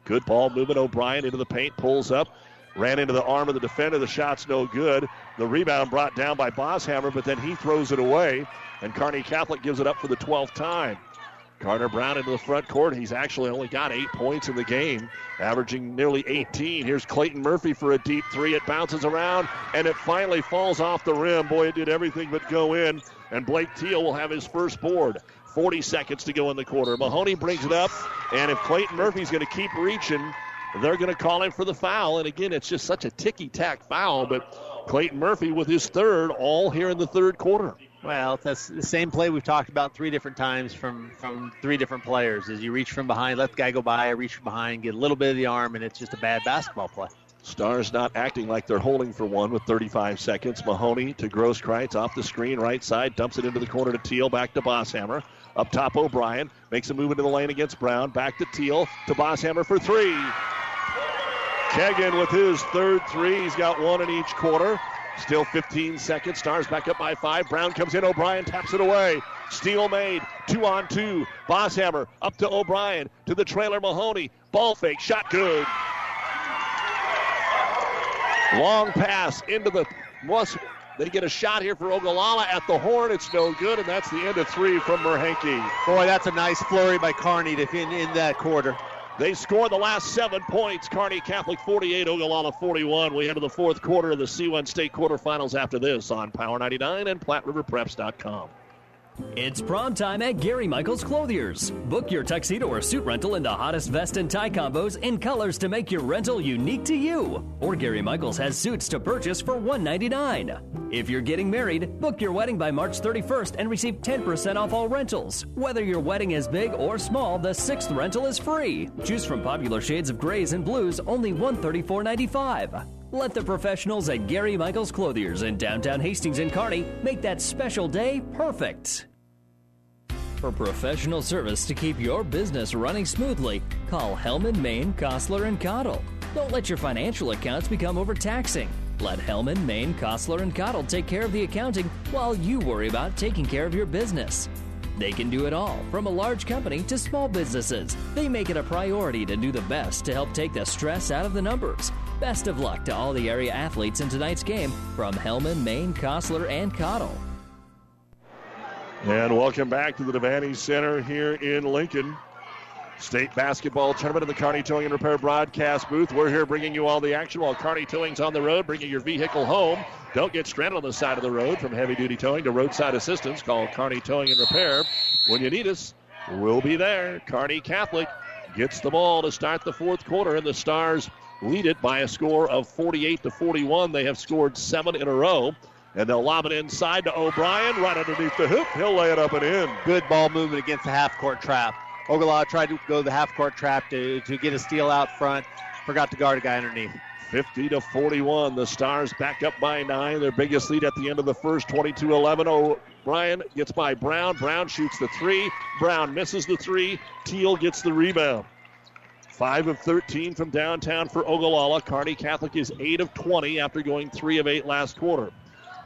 Good ball movement. O'Brien into the paint, pulls up, ran into the arm of the defender. The shot's no good. The rebound brought down by Bosshammer, but then he throws it away, and Kearney Catholic gives it up for the 12th time. Carter Brown into the front court. He's actually only got eight points in the game, averaging nearly 18. Here's Clayton Murphy for a deep three. It bounces around, and it finally falls off the rim. Boy, it did everything but go in, and Blake Teal will have his first board. 40 seconds to go in the quarter. Mahoney brings it up, and if Clayton Murphy's going to keep reaching, they're going to call him for the foul. And again, it's just such a ticky tack foul, but Clayton Murphy with his third, all here in the third quarter. Well, that's the same play we've talked about three different times from from three different players. Is you reach from behind, let the guy go by, reach from behind, get a little bit of the arm, and it's just a bad basketball play. Stars not acting like they're holding for one with 35 seconds. Mahoney to Grosskreitz off the screen, right side, dumps it into the corner to Teal, back to Bosshammer. Up top, O'Brien makes a move into the lane against Brown. Back to Teal to Bosshammer for three. Kegan with his third three. He's got one in each quarter. Still 15 seconds. Stars back up by five. Brown comes in. O'Brien taps it away. Steal made. Two on two. Bosshammer up to O'Brien. To the trailer Mahoney. Ball fake. Shot good. Long pass into the must. They get a shot here for Ogallala at the horn. It's no good, and that's the end of three from Marhenke. Boy, that's a nice flurry by Kearney to in, in that quarter. They scored the last seven points. Kearney Catholic 48, Ogallala 41. We enter the fourth quarter of the C1 State quarterfinals after this on Power 99 and PlatteRiverPreps.com. It's prom time at Gary Michaels Clothiers. Book your tuxedo or suit rental in the hottest vest and tie combos in colors to make your rental unique to you. Or Gary Michaels has suits to purchase for 199. If you're getting married, book your wedding by March 31st and receive 10% off all rentals. Whether your wedding is big or small, the sixth rental is free. Choose from popular shades of grays and blues, only $134.95. Let the professionals at Gary Michaels Clothiers in downtown Hastings and Kearney make that special day perfect. For professional service to keep your business running smoothly, call Hellman, Maine, Kostler, and Cottle. Don't let your financial accounts become overtaxing. Let Hellman, Maine, Kostler, and Cottle take care of the accounting while you worry about taking care of your business. They can do it all, from a large company to small businesses. They make it a priority to do the best to help take the stress out of the numbers. Best of luck to all the area athletes in tonight's game from Hellman, Maine, Kostler, and Cottle. And welcome back to the Devaney Center here in Lincoln. State basketball tournament in the Kearney Towing and Repair broadcast booth. We're here bringing you all the action while Kearney Towing's on the road, bringing your vehicle home. Don't get stranded on the side of the road from heavy duty towing to roadside assistance. Call Kearney Towing and Repair. When you need us, we'll be there. Kearney Catholic gets the ball to start the fourth quarter, and the Stars lead it by a score of 48 to 41. They have scored seven in a row. And they'll lob it inside to O'Brien, right underneath the hoop. He'll lay it up and in. Good ball movement against the half court trap. Ogallala tried to go the half court trap to, to get a steal out front. Forgot to guard a guy underneath. 50 to 41. The Stars back up by nine. Their biggest lead at the end of the first, 22 11. O'Brien gets by Brown. Brown shoots the three. Brown misses the three. Teal gets the rebound. 5 of 13 from downtown for Ogallala. Kearney Catholic is 8 of 20 after going 3 of 8 last quarter.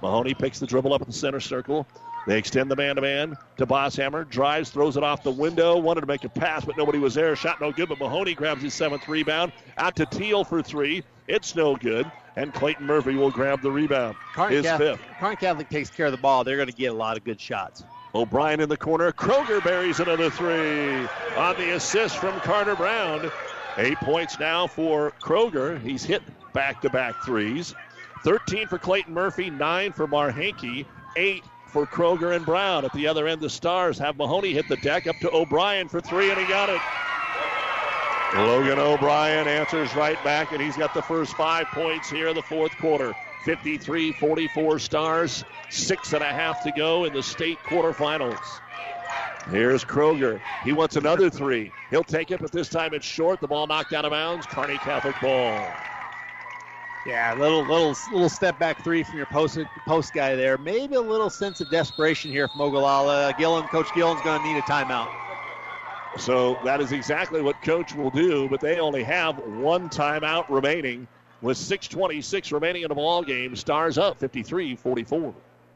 Mahoney picks the dribble up in the center circle. They extend the man to man to Bosshammer. Drives, throws it off the window. Wanted to make a pass, but nobody was there. Shot no good, but Mahoney grabs his seventh rebound. Out to Teal for three. It's no good. And Clayton Murphy will grab the rebound. Kearney his Catholic, fifth. Kearney Catholic takes care of the ball. They're going to get a lot of good shots. O'Brien in the corner. Kroger buries another three on the assist from Carter Brown. Eight points now for Kroger. He's hit back to back threes. 13 for Clayton Murphy, 9 for Marhenke, 8 for Kroger and Brown. At the other end, the Stars have Mahoney hit the deck up to O'Brien for three, and he got it. Logan O'Brien answers right back, and he's got the first five points here in the fourth quarter. 53 44 Stars, six and a half to go in the state quarterfinals. Here's Kroger. He wants another three. He'll take it, but this time it's short. The ball knocked out of bounds. Kearney Catholic ball. Yeah, little little little step back three from your post post guy there. Maybe a little sense of desperation here from Ogallala. Gillen, Coach Gillen's going to need a timeout. So that is exactly what coach will do, but they only have one timeout remaining with 6.26 remaining in the ball game. Stars up 53 44.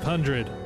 3500.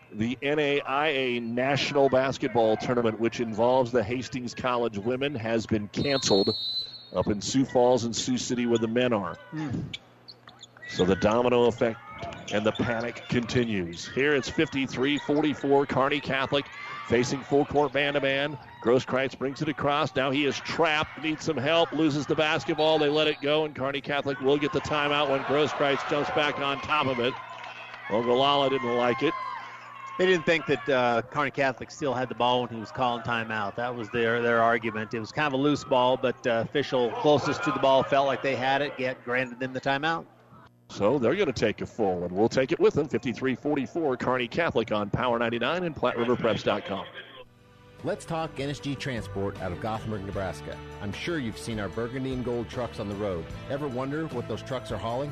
The NAIA National Basketball Tournament, which involves the Hastings College women, has been canceled up in Sioux Falls and Sioux City where the men are. Hmm. So the domino effect and the panic continues. Here it's 53 44, Kearney Catholic facing full court man to man. Grosskreitz brings it across. Now he is trapped, needs some help, loses the basketball. They let it go, and Kearney Catholic will get the timeout when Grosskreitz jumps back on top of it. Ogallala didn't like it. They didn't think that uh, Kearney Catholic still had the ball when he was calling timeout. That was their their argument. It was kind of a loose ball, but uh, official closest to the ball felt like they had it. Yet granted them the timeout. So they're going to take a full, and we'll take it with them. 53 44, Kearney Catholic on Power 99 and PlatteRiverPreps.com. Let's talk NSG Transport out of Gothenburg, Nebraska. I'm sure you've seen our burgundy and gold trucks on the road. Ever wonder what those trucks are hauling?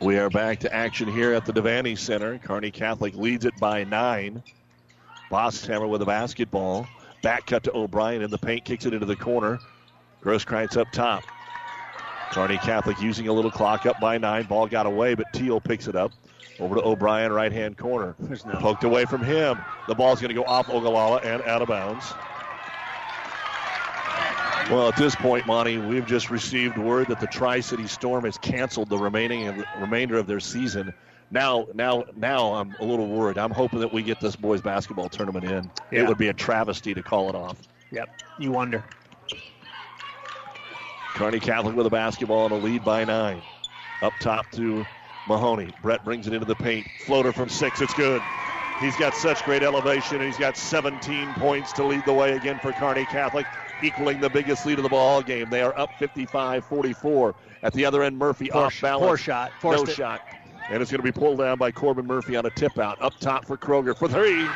We are back to action here at the Devaney Center. Kearney Catholic leads it by nine. Bosshammer with a basketball. Back cut to O'Brien in the paint, kicks it into the corner. Grosskreitz up top. Kearney Catholic using a little clock up by nine. Ball got away, but Teal picks it up. Over to O'Brien, right hand corner. no- Poked away from him. The ball's going to go off Ogallala and out of bounds. Well, at this point, Monty, we've just received word that the Tri City Storm has canceled the remaining of, remainder of their season. Now, now, now, I'm a little worried. I'm hoping that we get this boys basketball tournament in. Yeah. It would be a travesty to call it off. Yep. You wonder. Kearney Catholic with a basketball and a lead by nine. Up top to Mahoney. Brett brings it into the paint. Floater from six. It's good. He's got such great elevation, and he's got 17 points to lead the way again for Carney Catholic, equaling the biggest lead of the ball game. They are up 55-44. At the other end, Murphy Poor off balance. poor shot. No it. shot. And it's going to be pulled down by Corbin Murphy on a tip out. Up top for Kroger for three.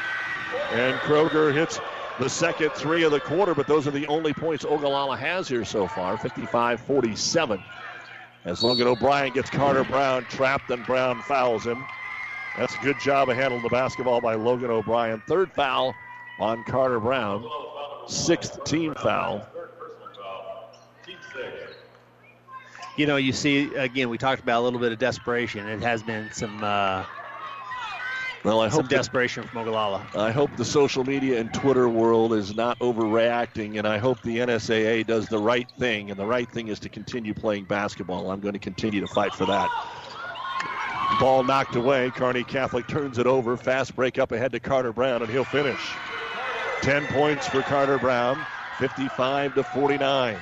And Kroger hits the second three of the quarter, but those are the only points Ogallala has here so far 55 47. As Logan O'Brien gets Carter Brown trapped, and Brown fouls him. That's a good job of handling the basketball by Logan O'Brien. Third foul on Carter Brown. Sixth team foul. You know, you see again. We talked about a little bit of desperation. It has been some uh, Well, I some hope desperation from Ogallala. I hope the social media and Twitter world is not overreacting, and I hope the NSAA does the right thing, and the right thing is to continue playing basketball. I'm going to continue to fight for that. Ball knocked away. Kearney Catholic turns it over. Fast break up ahead to Carter Brown, and he'll finish. 10 points for Carter Brown, 55 to 49.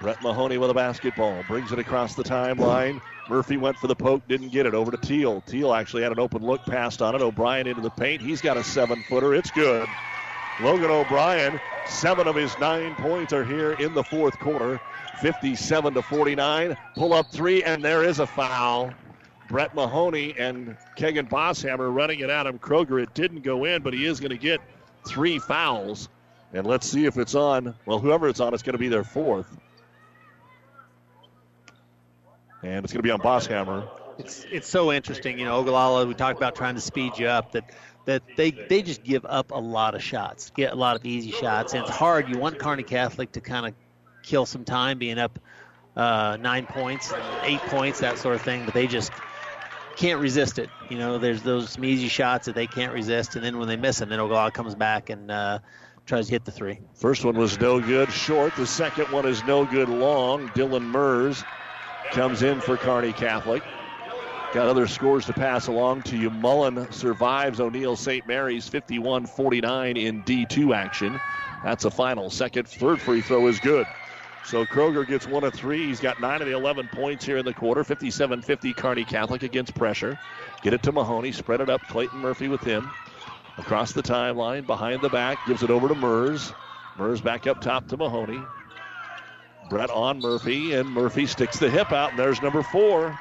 Brett Mahoney with a basketball. Brings it across the timeline. Murphy went for the poke, didn't get it. Over to Teal. Teal actually had an open look, passed on it. O'Brien into the paint. He's got a seven footer. It's good. Logan O'Brien, seven of his nine points are here in the fourth quarter. 57 to 49. Pull up three, and there is a foul. Brett Mahoney and Kegan Bosshammer running it at Adam Kroger. It didn't go in, but he is going to get three fouls. And let's see if it's on. Well, whoever it's on, it's going to be their fourth. And it's going to be on Bosshammer. It's it's so interesting, you know. Ogallala, we talked about trying to speed you up. That that they they just give up a lot of shots, get a lot of easy shots, and it's hard. You want Kearney Catholic to kind of kill some time, being up uh, nine points, eight points, that sort of thing, but they just can't resist it. You know, there's those some easy shots that they can't resist, and then when they miss them, then Ogallala comes back and uh, tries to hit the three. First one was no good short. The second one is no good long. Dylan Mers comes in for Kearney Catholic. Got other scores to pass along to you. Mullen survives O'Neill St. Mary's 51 49 in D2 action. That's a final. Second, third free throw is good. So Kroger gets one of three. He's got nine of the 11 points here in the quarter. 57 50 Kearney Catholic against pressure. Get it to Mahoney. Spread it up. Clayton Murphy with him. Across the timeline, behind the back, gives it over to Mers. Mers back up top to Mahoney. Brett on Murphy, and Murphy sticks the hip out, and there's number four.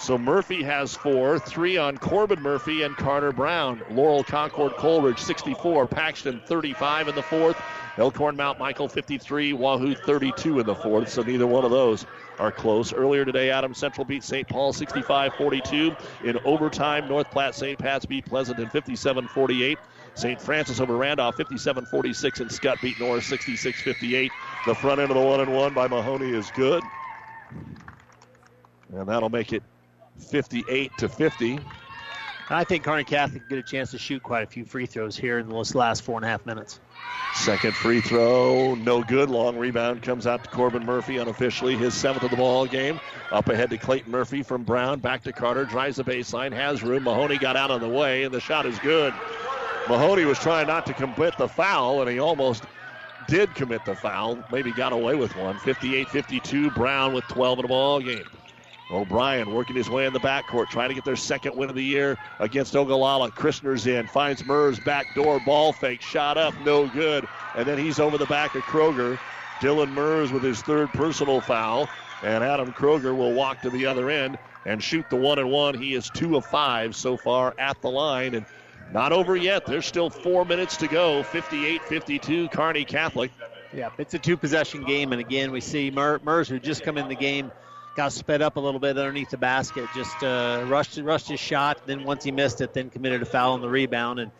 So Murphy has four, three on Corbin Murphy and Carter Brown. Laurel Concord Coleridge 64, Paxton 35 in the fourth. Elkhorn Mount Michael 53, Wahoo 32 in the fourth. So neither one of those are close. Earlier today, Adams Central beat St. Paul 65 42. In overtime, North Platte St. Pat's beat Pleasanton 57 48. St. Francis over Randolph 57 46, and Scott beat Norris 66 58. The front end of the one and one by Mahoney is good. And that'll make it 58 to 50. I think Kearney Catholic can get a chance to shoot quite a few free throws here in those last four and a half minutes. Second free throw, no good. Long rebound comes out to Corbin Murphy unofficially, his seventh of the ball game. Up ahead to Clayton Murphy from Brown, back to Carter, drives the baseline, has room. Mahoney got out of the way, and the shot is good. Mahoney was trying not to commit the foul, and he almost did commit the foul. Maybe got away with one. 58 52, Brown with 12 in the ball game. O'Brien working his way in the backcourt, trying to get their second win of the year against Ogallala. Christner's in, finds Mers back door, ball fake, shot up, no good. And then he's over the back of Kroger. Dylan Mers with his third personal foul. And Adam Kroger will walk to the other end and shoot the one and one. He is two of five so far at the line. And not over yet. There's still four minutes to go. 58 52, Kearney Catholic. Yeah, it's a two possession game. And again, we see Mer- Mers, who just come in the game, got sped up a little bit underneath the basket, just uh, rushed rushed his shot. Then once he missed it, then committed a foul on the rebound. And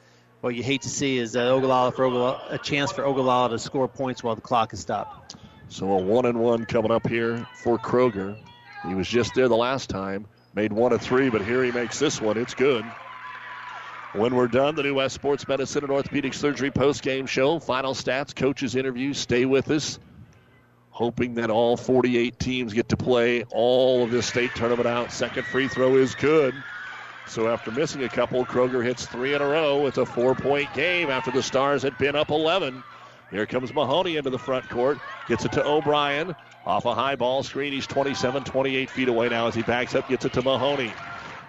what you hate to see is uh, Ogallala for Ogallala, a chance for Ogallala to score points while the clock is stopped. So a one and one coming up here for Kroger. He was just there the last time, made one of three, but here he makes this one. It's good. When we're done, the New West Sports Medicine and Orthopedic Surgery post-game show, final stats, coaches' interviews. Stay with us hoping that all 48 teams get to play all of this state tournament out. Second free throw is good. So after missing a couple, Kroger hits three in a row. It's a four point game after the Stars had been up 11. Here comes Mahoney into the front court. Gets it to O'Brien. Off a high ball screen. He's 27, 28 feet away now as he backs up, gets it to Mahoney.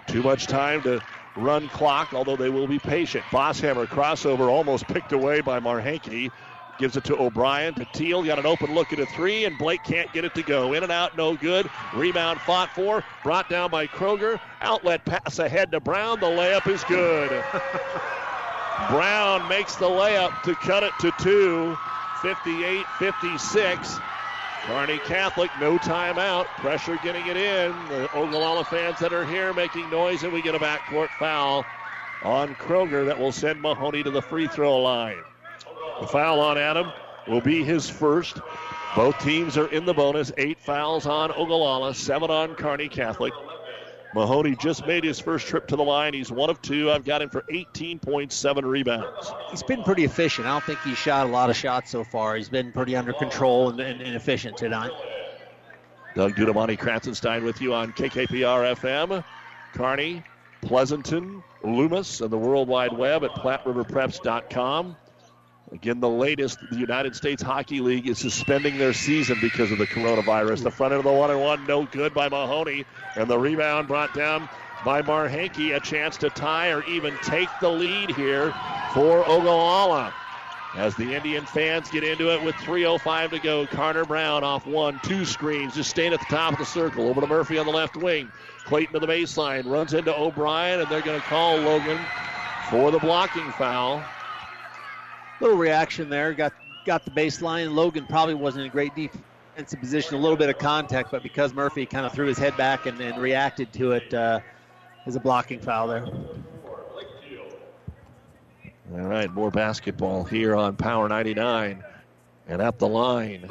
Too much time to run clock, although they will be patient. Bosshammer crossover almost picked away by Marhenke. Gives it to O'Brien. To Teal. Got an open look at a three, and Blake can't get it to go. In and out, no good. Rebound fought for. Brought down by Kroger. Outlet pass ahead to Brown. The layup is good. <laughs> Brown makes the layup to cut it to two. 58 56. Kearney Catholic, no timeout. Pressure getting it in. The Ogallala fans that are here making noise, and we get a backcourt foul on Kroger that will send Mahoney to the free throw line. The foul on Adam will be his first. Both teams are in the bonus. Eight fouls on Ogallala, seven on Kearney Catholic. Mahoney just made his first trip to the line. He's one of two. I've got him for 18.7 rebounds. He's been pretty efficient. I don't think he's shot a lot of shots so far. He's been pretty under control and, and, and efficient tonight. Doug Dudamani Kratzenstein with you on KKPR FM. Kearney, Pleasanton, Loomis, and the World Wide Web at PlatteRiverPreps.com. Again, the latest, the United States Hockey League is suspending their season because of the coronavirus. The front end of the one and one, no good by Mahoney. And the rebound brought down by Marhenke. A chance to tie or even take the lead here for Ogallala. As the Indian fans get into it with 3.05 to go, Carter Brown off one, two screens, just staying at the top of the circle. Over to Murphy on the left wing. Clayton to the baseline, runs into O'Brien, and they're going to call Logan for the blocking foul little reaction there. Got got the baseline. Logan probably wasn't in a great defensive position. A little bit of contact, but because Murphy kind of threw his head back and, and reacted to it, uh, is a blocking foul there. All right, more basketball here on Power 99 and at the line.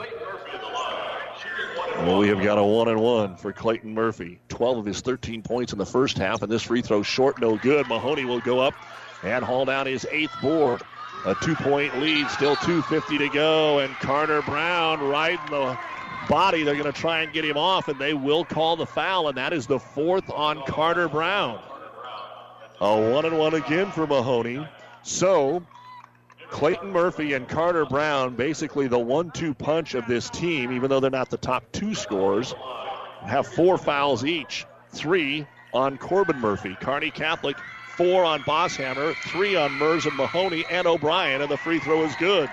Well, we have got a one and one for Clayton Murphy. 12 of his 13 points in the first half, and this free throw short, no good. Mahoney will go up and haul down his eighth board. A two point lead, still 2.50 to go, and Carter Brown riding the body. They're going to try and get him off, and they will call the foul, and that is the fourth on Carter Brown. A one and one again for Mahoney. So, Clayton Murphy and Carter Brown, basically the one two punch of this team, even though they're not the top two scorers, have four fouls each. Three on Corbin Murphy. Kearney Catholic four on Bosshammer, three on Mers and Mahoney and O'Brien, and the free throw is good.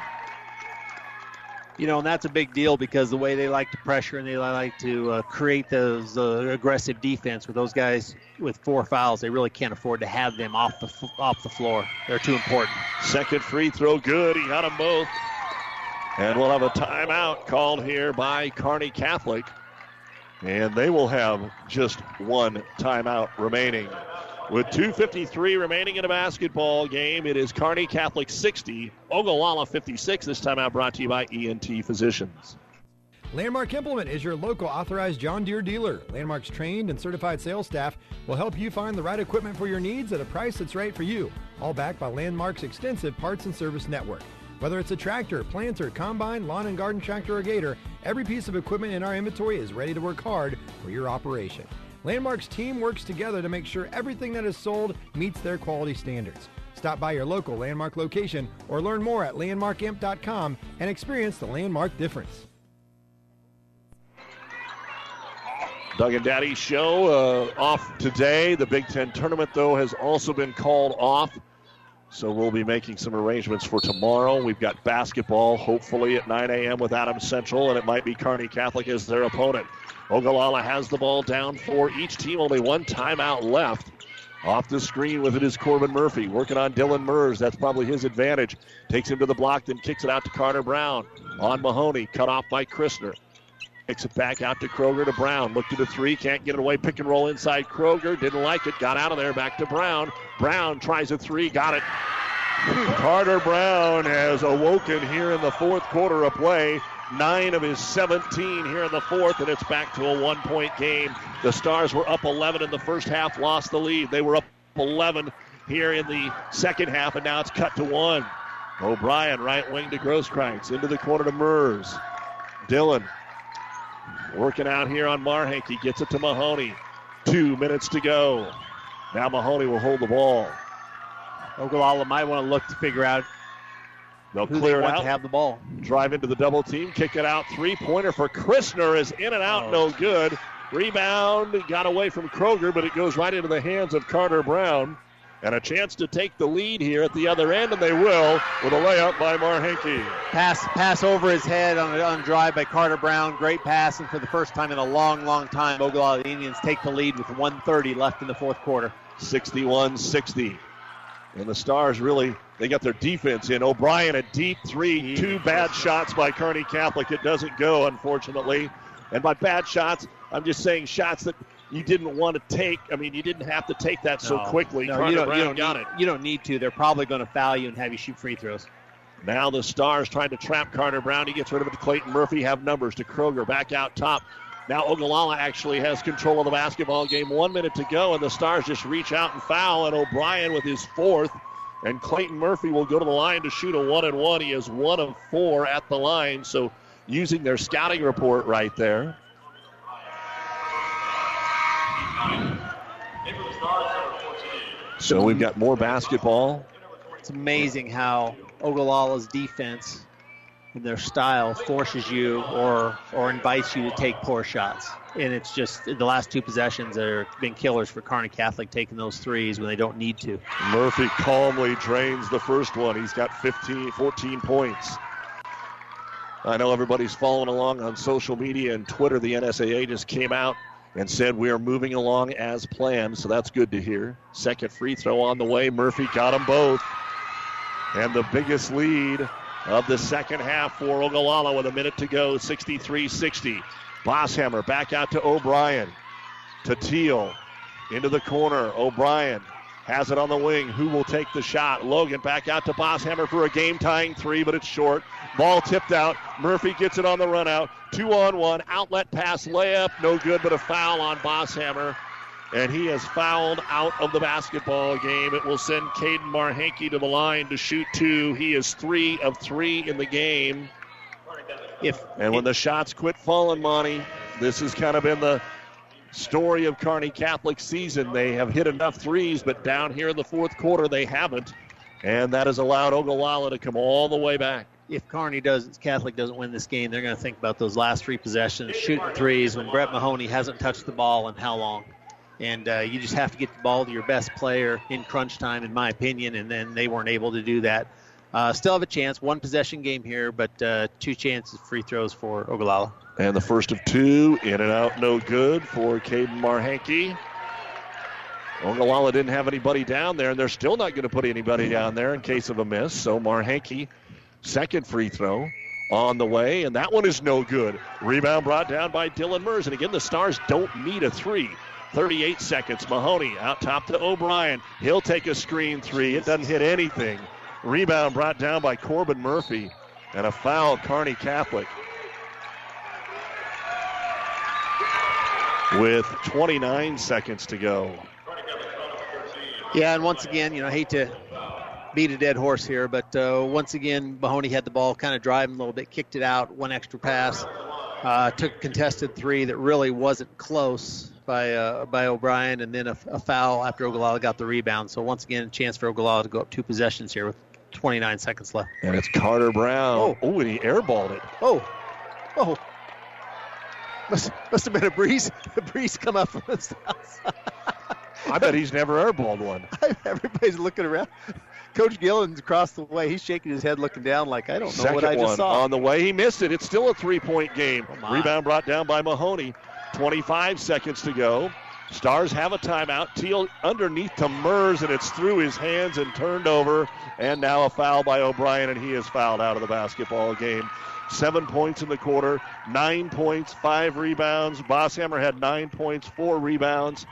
You know, and that's a big deal because the way they like to pressure and they like to uh, create those uh, aggressive defense with those guys with four fouls, they really can't afford to have them off the f- off the floor. They're too important. Second free throw, good. He got them both. And we'll have a timeout called here by Kearney Catholic. And they will have just one timeout remaining. With 2.53 remaining in a basketball game, it is Kearney Catholic 60, Ogallala 56. This time out brought to you by ENT Physicians. Landmark Implement is your local authorized John Deere dealer. Landmark's trained and certified sales staff will help you find the right equipment for your needs at a price that's right for you. All backed by Landmark's extensive parts and service network. Whether it's a tractor, planter, combine, lawn and garden tractor, or gator, every piece of equipment in our inventory is ready to work hard for your operation. Landmark's team works together to make sure everything that is sold meets their quality standards. Stop by your local Landmark location or learn more at landmarkimp.com and experience the Landmark difference. Doug and Daddy show uh, off today. The Big Ten tournament, though, has also been called off. So we'll be making some arrangements for tomorrow. We've got basketball, hopefully at 9 a.m. with Adams Central, and it might be Kearney Catholic as their opponent. Ogallala has the ball down for each team. Only one timeout left. Off the screen with it is Corbin Murphy working on Dylan Mers. That's probably his advantage. Takes him to the block, then kicks it out to Carter Brown. On Mahoney, cut off by Christner. Kicks it back out to Kroger to Brown. Looked at the three, can't get it away. Pick and roll inside Kroger. Didn't like it. Got out of there. Back to Brown. Brown tries a three. Got it. <laughs> Carter Brown has awoken here in the fourth quarter of play. Nine of his 17 here in the fourth, and it's back to a one point game. The Stars were up 11 in the first half, lost the lead. They were up 11 here in the second half, and now it's cut to one. O'Brien, right wing to Grosskreitz, into the corner to Mers. Dylan working out here on Marhank. gets it to Mahoney. Two minutes to go. Now Mahoney will hold the ball. Ogallala might want to look to figure out They'll who clear they it out. have the ball. Drive into the double team, kick it out. Three pointer for Christner is in and out, oh. no good. Rebound got away from Kroger, but it goes right into the hands of Carter Brown. And a chance to take the lead here at the other end, and they will with a layup by Marhenke. Pass pass over his head on a, on drive by Carter Brown. Great pass, and for the first time in a long, long time, Ogallala Indians take the lead with 130 left in the fourth quarter. 61 60. And the Stars really, they got their defense in. O'Brien, a deep three, two bad shots by Kearney Catholic. It doesn't go, unfortunately. And by bad shots, I'm just saying shots that you didn't want to take. I mean, you didn't have to take that so quickly. No, you don't, Brown you don't got need, it. You don't need to. They're probably going to foul you and have you shoot free throws. Now the Stars trying to trap Carter Brown. He gets rid of it to Clayton Murphy. Have numbers to Kroger. Back out top. Now Ogallala actually has control of the basketball game. One minute to go, and the Stars just reach out and foul. And O'Brien with his fourth. And Clayton Murphy will go to the line to shoot a one and one. He is one of four at the line. So using their scouting report right there. So we've got more basketball. It's amazing how Ogallala's defense and their style forces you or or invites you to take poor shots. And it's just the last two possessions have been killers for Kearney Catholic taking those threes when they don't need to. Murphy calmly drains the first one. He's got 15, 14 points. I know everybody's following along on social media and Twitter. The NSAA just came out and said we are moving along as planned, so that's good to hear. Second free throw on the way. Murphy got them both. And the biggest lead of the second half for Ogallala with a minute to go, 63 60. Bosshammer back out to O'Brien. To Teal. Into the corner. O'Brien has it on the wing. Who will take the shot? Logan back out to Bosshammer for a game tying three, but it's short. Ball tipped out. Murphy gets it on the run out. Two on one. Outlet pass layup. No good, but a foul on Bosshammer. And he has fouled out of the basketball game. It will send Caden Marhenke to the line to shoot two. He is three of three in the game. If and when the shots quit falling, Monty, this has kind of been the story of Kearney Catholic season. They have hit enough threes, but down here in the fourth quarter, they haven't. And that has allowed Ogallala to come all the way back. If Kearney does Catholic doesn't win this game, they're going to think about those last three possessions, shooting threes when Brett Mahoney hasn't touched the ball in how long. And uh, you just have to get the ball to your best player in crunch time, in my opinion, and then they weren't able to do that. Uh, still have a chance, one possession game here, but uh, two chances free throws for Ogallala. And the first of two, in and out, no good for Caden Marhenke. Ogallala didn't have anybody down there, and they're still not going to put anybody down there in case of a miss. So Marhenke, second free throw on the way, and that one is no good. Rebound brought down by Dylan Mers. And again, the Stars don't need a three. 38 seconds. Mahoney out top to O'Brien. He'll take a screen three. It doesn't hit anything. Rebound brought down by Corbin Murphy. And a foul, Kearney Catholic. With 29 seconds to go. Yeah, and once again, you know, I hate to beat a dead horse here, but uh, once again, Mahoney had the ball, kind of driving a little bit, kicked it out, one extra pass, uh, took contested three that really wasn't close by uh, by O'Brien, and then a, a, foul after Ogallala got the rebound. So once again, a chance for Ogallala to go up two possessions here with 29 seconds left. And it's Carter Brown. Oh, oh and he airballed it. Oh, oh. Must, must have been a breeze. <laughs> A breeze come up from the south side. I bet he's never airballed one. <laughs> Everybody's looking around. Coach Gillen's across the way. He's shaking his head, looking down, like I don't know Second what I just saw. on the way. He missed it. It's still a three-point game. Rebound brought down by Mahoney. 25 seconds to go. Stars have a timeout. Teal underneath to Mers, and it's through his hands and turned over. And now a foul by O'Brien, and he is fouled out of the basketball game. Seven points in the quarter, nine points, five rebounds. Bosshammer had nine points, four rebounds.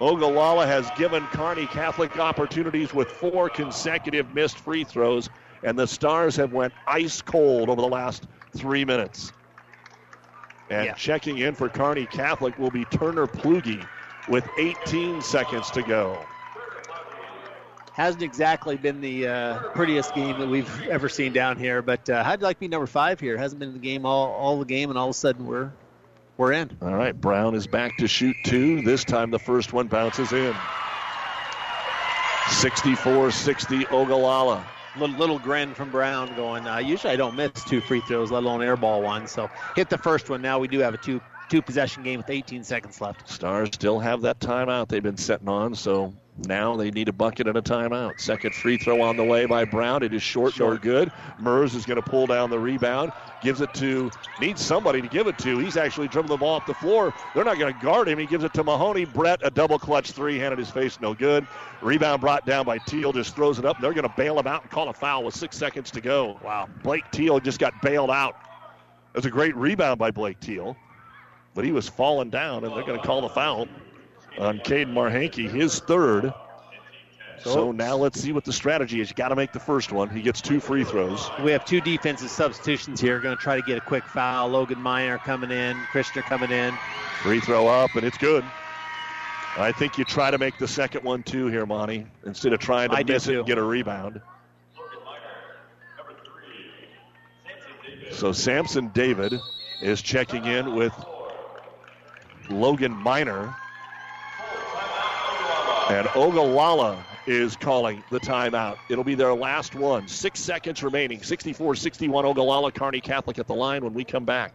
Ogallala has given Kearney Catholic opportunities with four consecutive missed free throws, and the Stars have went ice cold over the last three minutes. And Yeah. checking in for Kearney Catholic will be Turner Plugi with 18 seconds to go. Hasn't exactly been the uh, prettiest game that we've <laughs> ever seen down here, but uh, how'd you like to be number five here? Hasn't been in the game all, all the game, and all of a sudden we're we're in. All right, Brown is back to shoot two. This time the first one bounces in. 64 60 Ogallala. Little, little grin from Brown going, uh, usually I don't miss two free throws, let alone airball one. So hit the first one. Now we do have a two two possession game with 18 seconds left. Stars still have that timeout they've been setting on, so now they need a bucket and a timeout. Second free throw on the way by Brown. It is short, nor good. Mers is going to pull down the rebound, gives it to, needs somebody to give it to. He's actually dribbling the ball up the floor. They're not going to guard him. He gives it to Mahoney. Brett, a double clutch three, handed his face, no good. Rebound brought down by Teal, just throws it up. They're going to bail him out and call a foul with six seconds to go. Wow. Blake Teal just got bailed out. It was a great rebound by Blake Teal but he was falling down, and they're going to call the foul on Caden Marhenke, his third. So now let's see what the strategy is. You got to make the first one. He gets two free throws. We have two defensive substitutions here. Going to try to get a quick foul. Logan Meyer coming in, Christner coming in. Free throw up, and it's good. I think you try to make the second one too here, Monty, instead of trying to I miss it and get a rebound. So Samson David is checking in with Logan Miner. And Ogallala is calling the timeout. It'll be their last one. Six seconds remaining. 64 61 Ogallala, Kearney Catholic at the line when we come back.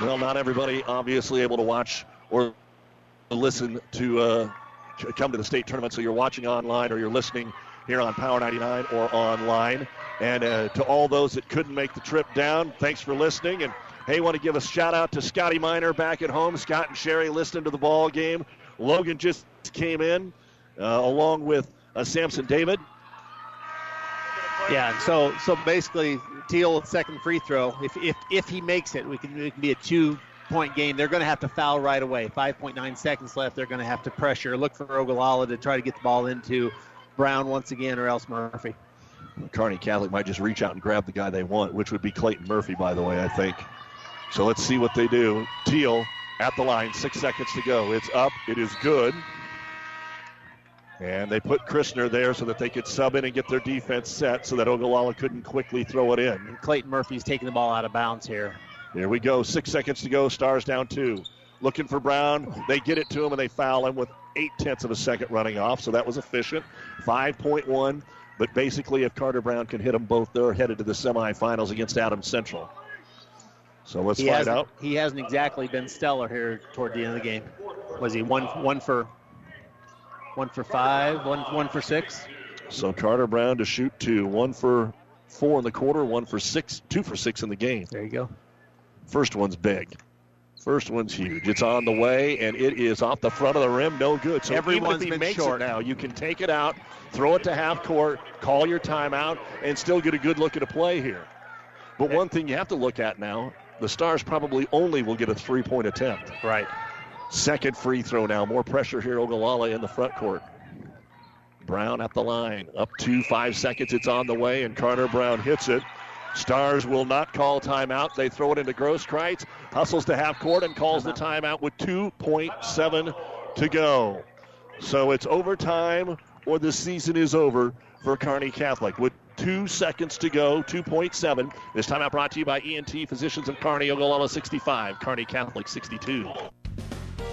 Well, not everybody obviously able to watch or listen to uh, come to the state tournament. So you're watching online or you're listening here on Power 99 or online. And uh, to all those that couldn't make the trip down, thanks for listening. And hey, want to give a shout out to Scotty Miner back at home. Scott and Sherry listening to the ball game. Logan just came in uh, along with uh, Samson David. Yeah, so so basically, Teal second free throw. If if if he makes it, we can it can be a two point game. They're going to have to foul right away. 5.9 seconds left. They're going to have to pressure. Look for Ogallala to try to get the ball into Brown once again, or else Murphy. Kearney Catholic might just reach out and grab the guy they want, which would be Clayton Murphy, by the way, I think. So let's see what they do. Teal at the line, six seconds to go. It's up. It is good. And they put Christner there so that they could sub in and get their defense set so that Ogallala couldn't quickly throw it in. And Clayton Murphy's taking the ball out of bounds here. Here we go. Six seconds to go. Stars down two. Looking for Brown. They get it to him and they foul him with eight tenths of a second running off. So that was efficient. 5.1. But basically, if Carter Brown can hit them both, they're headed to the semifinals against Adams Central. So let's he find out. He hasn't exactly been stellar here toward the end of the game. Was he one one for one for five, one one for six? So Carter Brown to shoot two. One for four in the quarter, one for six, two for six in the game. There you go. First one's big. First one's huge. It's on the way, and it is off the front of the rim. No good. So Everyone's even if he makes short. it now, you can take it out, throw it to half court, call your timeout, and still get a good look at a play here. But one thing you have to look at now, the Stars probably only will get a three-point attempt. Right. Second free throw now. More pressure here, Ogallala in the front court. Brown at the line. Up to five seconds. It's on the way, and Carter Brown hits it. Stars will not call timeout. They throw it into Grosskreitz, hustles to half court, and calls the timeout with 2.7 to go. So it's overtime or the season is over for Kearney Catholic. With two seconds to go, 2.7. This timeout brought to you by ENT Physicians of Kearney, Ogallala 65, Kearney Catholic 62.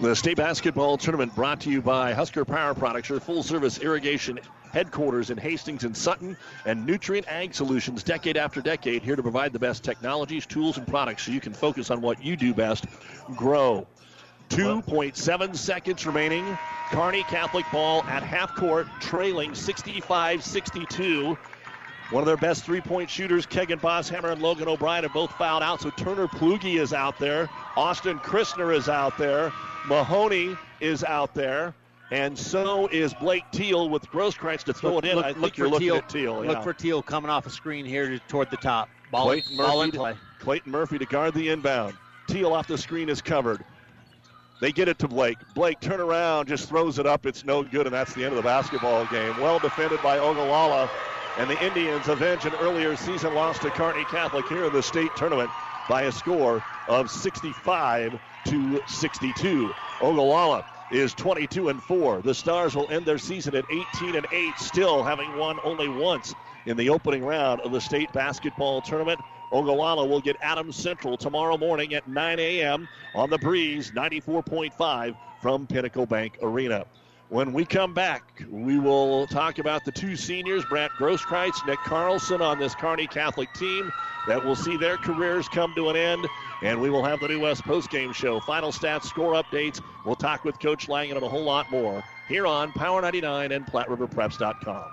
The state basketball tournament brought to you by Husker Power Products, your full service irrigation headquarters in Hastings and Sutton, and Nutrien Ag Solutions, decade after decade, here to provide the best technologies, tools, and products so you can focus on what you do best grow. 2.7 seconds remaining. Kearney Catholic ball at half court, trailing 65 62. One of their best three point shooters, Kegan Bosshammer and Logan O'Brien, have both fouled out. So Turner Plugi is out there. Austin Christner is out there. Mahoney is out there. And so is Blake Teal with Grosskreitz to throw Look- it in. look- I think look you're for looking Teal- at Teal. Look for Teal coming off a screen here to, toward the top. Ball, Clayton ball Murphy, in play. To, Clayton Murphy to guard the inbound. Teal off the screen is covered. They get it to Blake. Blake turn around, just throws it up. It's no good, and that's the end of the basketball game. Well defended by Ogallala, and the Indians avenge an earlier season loss to Kearney Catholic here in the state tournament by a score of 65 to 62. Ogallala is 22 and 4. The Stars will end their season at 18 and 8, still having won only once in the opening round of the state basketball tournament. Ogallala will get Adams Central tomorrow morning at 9 a.m. on the breeze 94.5 from Pinnacle Bank Arena. When we come back, we will talk about the two seniors, Brant Grosskreitz, Nick Carlson, on this Kearney Catholic team that will see their careers come to an end. And we will have the New West postgame show, final stats, score updates. We'll talk with Coach Langen and a whole lot more here on Power 99 and PlatteRiverPreps.com.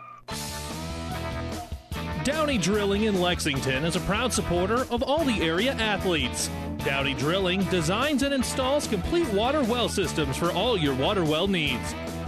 Downey Drilling in Lexington is a proud supporter of all the area athletes. Downey Drilling designs and installs complete water well systems for all your water well needs.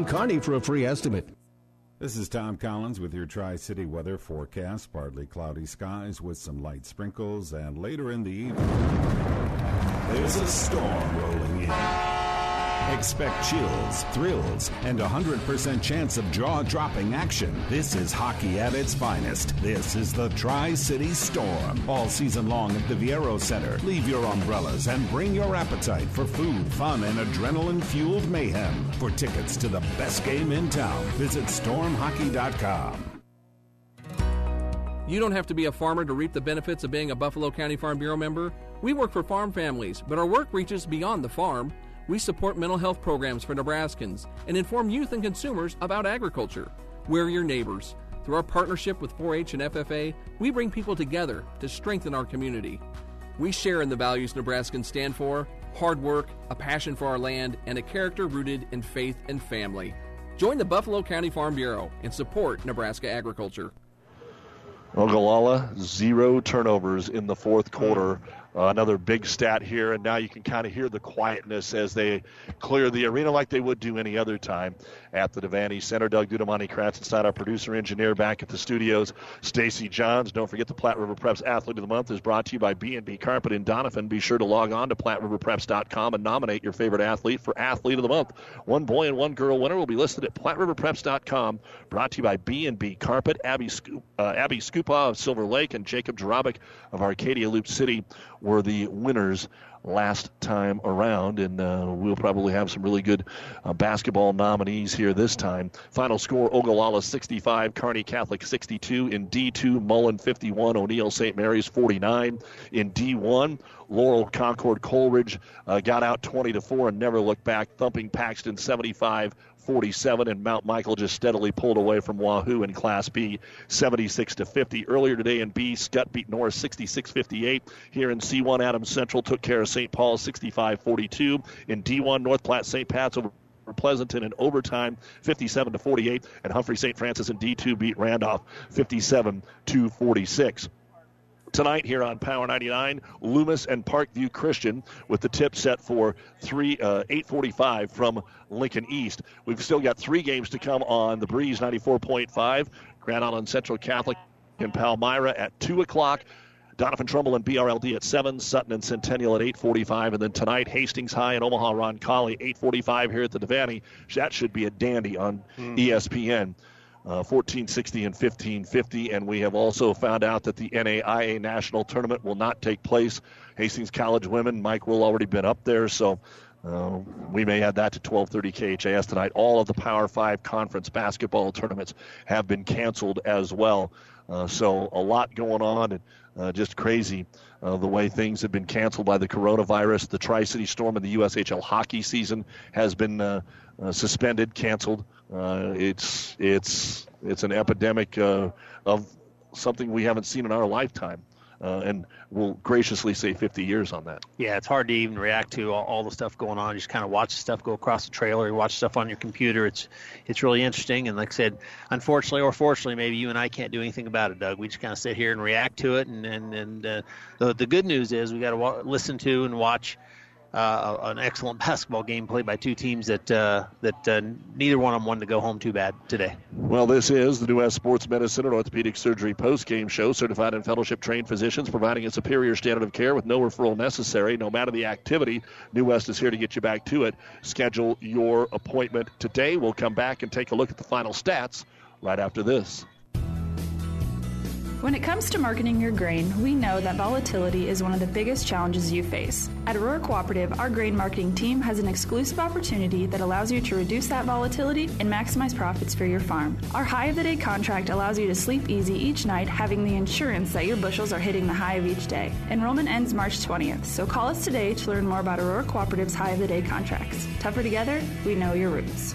Kearney for a free estimate. This is Tom Collins with your Tri City weather forecast. Partly cloudy skies with some light sprinkles, and later in the evening, there's a storm rolling in. Expect chills, thrills, and a 100% chance of jaw dropping action. This is hockey at its finest. This is the Tri City Storm. All season long at the Viaero Center. Leave your umbrellas and bring your appetite for food, fun, and adrenaline fueled mayhem. For tickets to the best game in town, visit stormhockey.com. You don't have to be a farmer to reap the benefits of being a Buffalo County Farm Bureau member. We work for farm families, but our work reaches beyond the farm. We support mental health programs for Nebraskans and inform youth and consumers about agriculture. We're your neighbors. Through our partnership with 4 H and FFA, we bring people together to strengthen our community. We share in the values Nebraskans stand for hard work, a passion for our land, and a character rooted in faith and family. Join the Buffalo County Farm Bureau and support Nebraska agriculture. Ogallala, zero turnovers in the fourth quarter Uh, another big stat here, and now you can kind of hear the quietness as they clear the arena like they would do any other time at the Devaney Center. Doug Dudamani Kratzenstein, our producer engineer, back at the studios. Stacy Johns. Don't forget the Platte River Preps Athlete of the Month is brought to you by B&B Carpet in Doniphan. Be sure to log on to PlatteRiverPreps.com and nominate your favorite athlete for Athlete of the Month. One boy and one girl winner will be listed at PlatteRiverPreps.com. Brought to you by B&B Carpet. Abby, Scoop, uh, Abby Scupa of Silver Lake and Jacob Jarabic of Arcadia Loop City were the winners last time around, and uh, we'll probably have some really good uh, basketball nominees here this time. Final score Ogallala 65, Kearney Catholic 62. In D2, Mullen 51, O'Neill St. Mary's 49. In D1, Laurel Concord Coleridge uh, got out 20 to 4 and never looked back, thumping Paxton 75 47, and Mount Michael just steadily pulled away from Wahoo in Class B, 76 to 50. Earlier today in B, Skutt beat Norris 66-58. Here in C1, Adams Central took care of St. Paul 65-42. In D1, North Platte St. Pat's over Pleasanton in overtime, 57 to 48, and Humphrey St. Francis in D2 beat Randolph 57 to 46 tonight here on Power 99. Loomis and Parkview Christian with the tip set for three uh, 8:45 from Lincoln East. We've still got three games to come on the Breeze 94.5, Grand Island Central Catholic and Palmyra at two o'clock. Doniphan Trumbull and BRLD at 7, Sutton and Centennial at 8.45, and then tonight Hastings High and Omaha Roncalli 8.45 here at the Devaney. That should be a dandy on mm. ESPN uh, 1460 and 1550. And we have also found out that the NAIA National Tournament will not take place. Hastings College women, Mike will already been up there, so uh, we may add that to 12:30 KHAS tonight. All of the Power Five conference basketball tournaments have been canceled as well. Uh, so a lot going on and uh, just crazy uh, the way things have been canceled by the coronavirus. The Tri City Storm and the USHL hockey season has been uh, uh, suspended, canceled. Uh, it's it's it's an epidemic uh, of something we haven't seen in our lifetime. Uh, and we'll graciously say 50 years on that. Yeah, it's hard to even react to all, all the stuff going on. You just kind of watch stuff go across the trailer, you watch stuff on your computer. It's it's really interesting. And like I said, unfortunately or fortunately, maybe you and I can't do anything about it, Doug. We just kind of sit here and react to it. And and and uh, the the good news is we got to wa- listen to and watch uh, an excellent <laughs> basketball game played by two teams that uh, that uh, neither one of them wanted to go home too bad today. Well, this is the New West Sports Medicine and Orthopedic Surgery post-game show. Certified and fellowship-trained physicians providing a superior standard of care with no referral necessary, no matter the activity. New West is here to get you back to it. Schedule your appointment today. We'll come back and take a look at the final stats right after this. When it comes to marketing your grain, we know that volatility is one of the biggest challenges you face. At Aurora Cooperative, our grain marketing team has an exclusive opportunity that allows you to reduce that volatility and maximize profits for your farm. Our high of the day contract allows you to sleep easy each night, having the insurance that your bushels are hitting the high of each day. Enrollment ends March 20th, so call us today to learn more about Aurora Cooperative's high of the day contracts. Tougher together, we know your roots.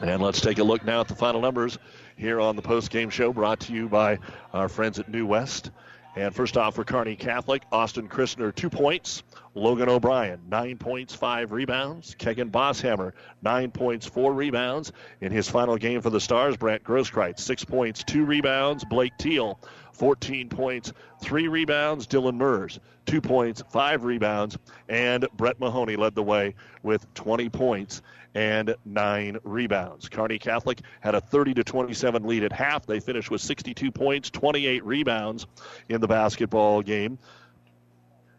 And let's take a look now at the final numbers here on the post-game show brought to you by our friends at New West. And first off for Kearney Catholic, Austin Christner, two points. Logan O'Brien, nine points, five rebounds. Kegan Bosshammer, nine points, four rebounds. In his final game for the Stars, Brant Grosskreitz, six points, two rebounds. Blake Teal, 14 points, three rebounds. Dylan Mers, two points, five rebounds. And Brett Mahoney led the way with 20 points and nine rebounds. Kearney Catholic had a 30 to 27 lead at half. They finished with 62 points, 28 rebounds in the basketball game.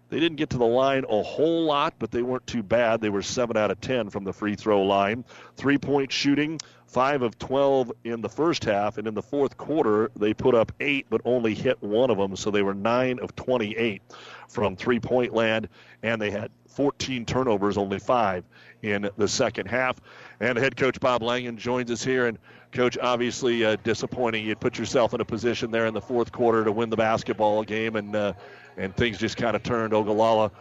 They didn't get to the line a whole lot, but they weren't too bad. They were 7 out of 10 from the free throw line. Three point shooting, 5 of 12 in the first half, and in the fourth quarter, they put up 8 but only hit one of them, so they were 9 of 28 from three point land, and they had 14 turnovers, only 5 in the second half. And head coach Bob Langen joins us here. And, coach, obviously uh, disappointing. You put yourself in a position there in the fourth quarter to win the basketball game, and uh, and things just kind of turned. Ogallala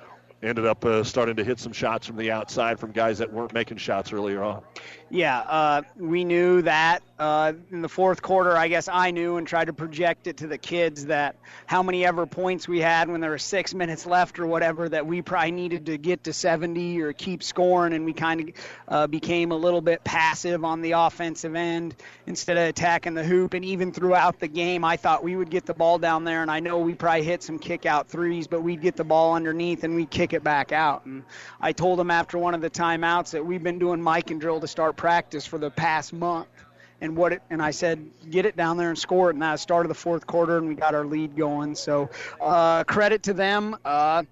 ended up uh, starting to hit some shots from the outside from guys that weren't making shots earlier on. Yeah, uh, we knew that uh, in the fourth quarter. I guess I knew and tried to project it to the kids that how many ever points we had when there were six minutes left or whatever that we probably needed to get to 70 or keep scoring, and we kind of uh, became a little bit passive on the offensive end instead of attacking the hoop. And even throughout the game, I thought we would get the ball down there, and I know we probably hit some kick out threes, but we'd get the ball underneath and we'd kick it back out. And I told them after one of the timeouts that we've been doing Mikan drill to start practice for the past month. And what it, and I said, get it down there and score it. And that started the fourth quarter, and we got our lead going. So uh, credit to them. Uh,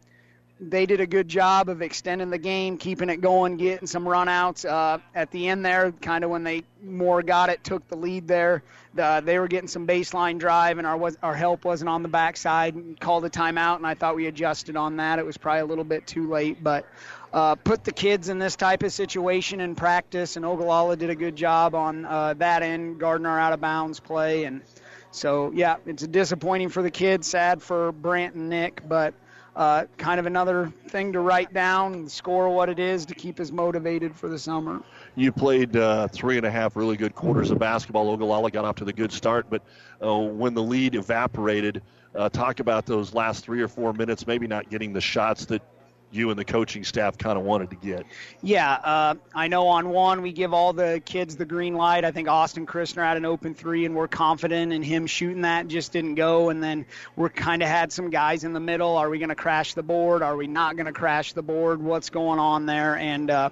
they did a good job of extending the game, keeping it going, getting some runouts. Uh, at the end there, kind of when they more got it, took the lead there. The, they were getting some baseline drive, and our was, our help wasn't on the backside. And called a timeout, and I thought we adjusted on that. It was probably a little bit too late, but uh, put the kids in this type of situation in practice, and Ogallala did a good job on uh, that end, guarding our out of bounds play. And so, yeah, it's disappointing for the kids, sad for Brant and Nick, but uh, kind of another thing to write down score what it is to keep us motivated for the summer. You played uh, three and a half really good quarters of basketball. Ogallala got off to the good start, but uh, when the lead evaporated, uh, talk about those last three or four minutes, maybe not getting the shots that you and the coaching staff kind of wanted to get. Yeah, uh, I know on one we give all the kids the green light. I think Austin Christner had an open three, and we're confident in him shooting that. Just didn't go, and then we're kind of had some guys in the middle. Are we going to crash the board? Are we not going to crash the board? What's going on there? And uh,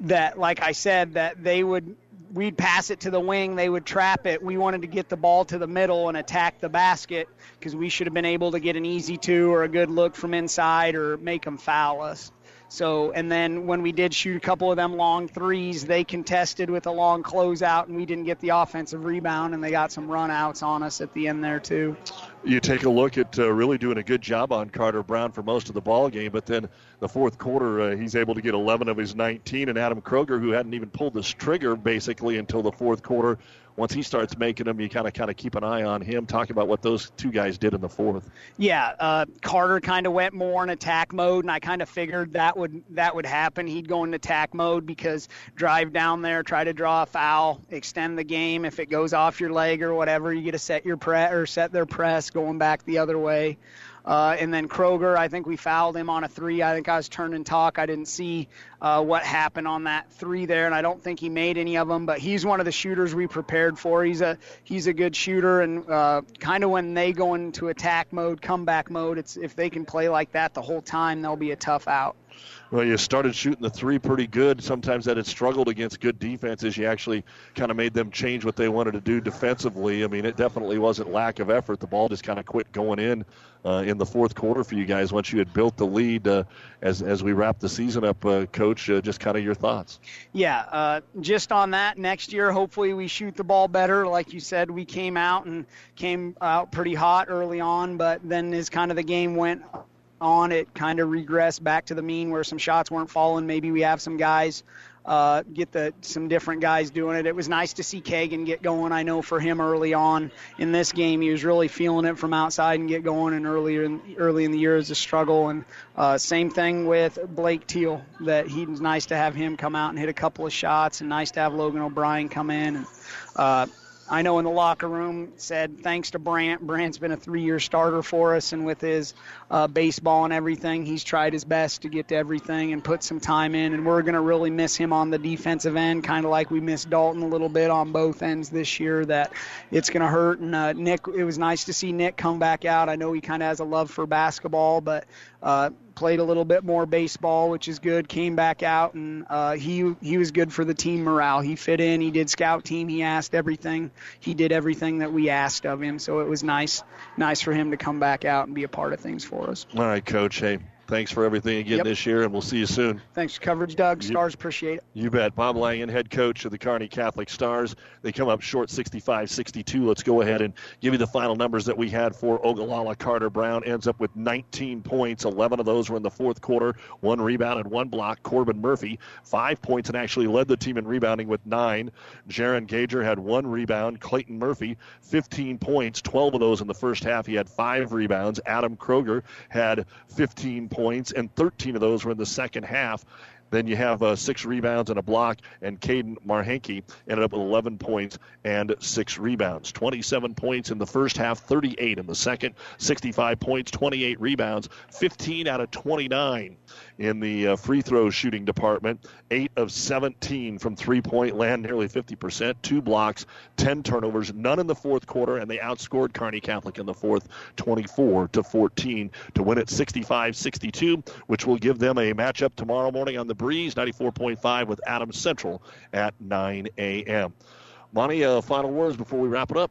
that, like I said, that they would we'd pass it to the wing, they would trap it. We wanted to get the ball to the middle and attack the basket because we should have been able to get an easy two or a good look from inside or make them foul us. So, and then when we did shoot a couple of them long threes, they contested with a long closeout, and we didn't get the offensive rebound, and they got some runouts on us at the end there too. You take a look at uh, really doing a good job on Carter Brown for most of the ball game, but then the fourth quarter, uh, he's able to get 11 of his 19, and Adam Kroger, who hadn't even pulled this trigger basically until the fourth quarter, once he starts making them, you kind of kind of keep an eye on him. Talk about what those two guys did in the fourth. Yeah, uh, Carter kind of went more in attack mode, and I kind of figured that would that would happen. He'd go in attack mode because drive down there, try to draw a foul, extend the game. If it goes off your leg or whatever, you get to set your press or set their press going back the other way. Uh, and then Kroger, I think we fouled him on a three. I think I was turning talk. I didn't see uh, what happened on that three there, and I don't think he made any of them. But he's one of the shooters we prepared for. He's a he's a good shooter, and uh, kind of when they go into attack mode, comeback mode, it's if they can play like that the whole time, they'll be a tough out. Well, you started shooting the three pretty good. Sometimes that had struggled against good defenses. You actually kind of made them change what they wanted to do defensively. I mean, it definitely wasn't lack of effort. The ball just kind of quit going in uh, in the fourth quarter for you guys once you had built the lead. Uh, as as we wrap the season up, uh, Coach, uh, just kind of your thoughts. Yeah, uh, just on that. Next year, hopefully, we shoot the ball better. Like you said, we came out and came out pretty hot early on, but then as kind of the game went on, it kind of regressed back to the mean where some shots weren't falling. Maybe we have some guys uh, get the some different guys doing it. It was nice to see Kagan get going. I know for him early on in this game, he was really feeling it from outside and get going. And earlier in, early in the year is a struggle. And uh, same thing with Blake Teal. That he's nice to have him come out and hit a couple of shots, and nice to have Logan O'Brien come in. And uh, I know in the locker room said thanks to Brant. Brant's been a three-year starter for us, and with his uh, baseball and everything, he's tried his best to get to everything and put some time in. And we're going to really miss him on the defensive end, kind of like we missed Dalton a little bit on both ends this year. That it's going to hurt. And uh, Nick, it was nice to see Nick come back out. I know he kind of has a love for basketball, but uh, played a little bit more baseball, which is good. Came back out and uh, he he was good for the team morale. He fit in. He did scout team. He asked everything. He did everything that we asked of him. So it was nice nice for him to come back out and be a part of things for us. All right, Coach. Hey, Thanks for everything again Yep. this year, and we'll see you soon. Thanks for coverage, Doug. You- Stars appreciate it. You bet. Bob Langen, head coach of the Kearney Catholic Stars. They come up short 65 62. Let's go ahead and give you the final numbers that we had for Ogallala. Carter Brown ends up with 19 points. 11 of those were in the fourth quarter. One rebound and one block. Corbin Murphy, five points and actually led the team in rebounding with nine. Jaron Gager had one rebound. Clayton Murphy, 15 points, 12 of those in the first half. He had five rebounds. Adam Kroger had 15 points, and 13 of those were in the second half. Then you have uh, six rebounds and a block, and Caden Marhenke ended up with 11 points and six rebounds. 27 points in the first half, 38 in the second, 65 points, 28 rebounds, 15 out of 29 in the uh, free throw shooting department. 8 of 17 from three point land, nearly 50%, two blocks, 10 turnovers, none in the fourth quarter, and they outscored Kearney Catholic in the fourth 24 to 14 to win it 65 62, which will give them a matchup tomorrow morning on the Breeze 94.5 with Adams Central at 9 a.m. Monty, uh, final words before we wrap it up.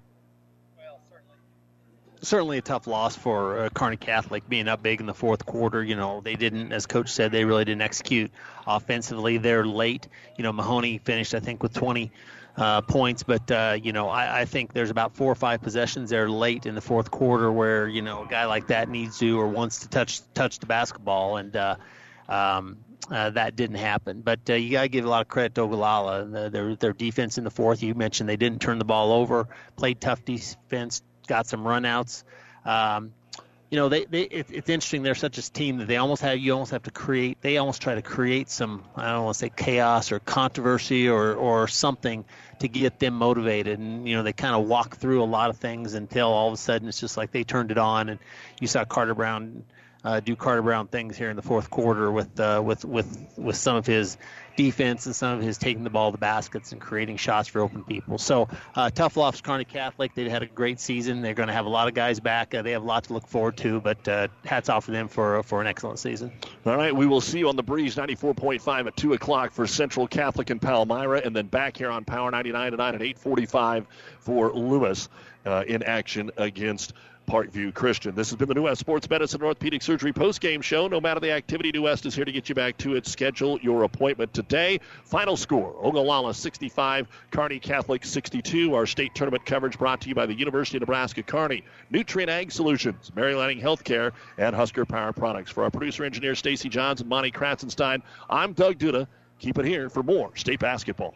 Certainly a tough loss for uh, Catholic being up big in the fourth quarter. You know, they didn't, as coach said, they really didn't execute offensively. They're late. You know, Mahoney finished, I think, with 20 uh, points, but uh, you know, I, I think there's about four or five possessions there late in the fourth quarter where you know a guy like that needs to or wants to touch touch the basketball, and uh, um, uh, that didn't happen. But uh, you got to give a lot of credit to Ogallala. The- Their their defense in the fourth. You mentioned they didn't turn the ball over, played tough defense, got some runouts. Um, you know, they, they it, it's interesting. They're such a team that they almost have you almost have to create. They almost try to create some I don't want to say chaos or controversy or or something to get them motivated. And you know, they kind of walk through a lot of things until all of a sudden it's just like they turned it on. And you saw Carter Brown uh, do Carter Brown things here in the fourth quarter with uh, with with with some of his defense and some of his taking the ball to the baskets and creating shots for open people. So uh, tough loss for Kearney Catholic. They had a great season. They're going to have a lot of guys back. Uh, they have a lot to look forward to. But uh, hats off to them for for an excellent season. All right, we will see you on the Breeze 94.5 at 2 o'clock for Central Catholic and Palmyra, and then back here on Power 99 tonight at 8.45 for Loomis uh, in action against Parkview Christian. This has been the New West Sports Medicine and Orthopedic Surgery postgame show. No matter the activity, New West is here to get you back to it. Schedule your appointment today. Final score, Ogallala 65, Kearney Catholic 62. Our state tournament coverage brought to you by the University of Nebraska Kearney, Nutrien Ag Solutions, Mary Lanning Healthcare, and Husker Power Products. For our producer engineer Stacy Johns and Monty Kratzenstein, I'm Doug Duda. Keep it here for more state basketball.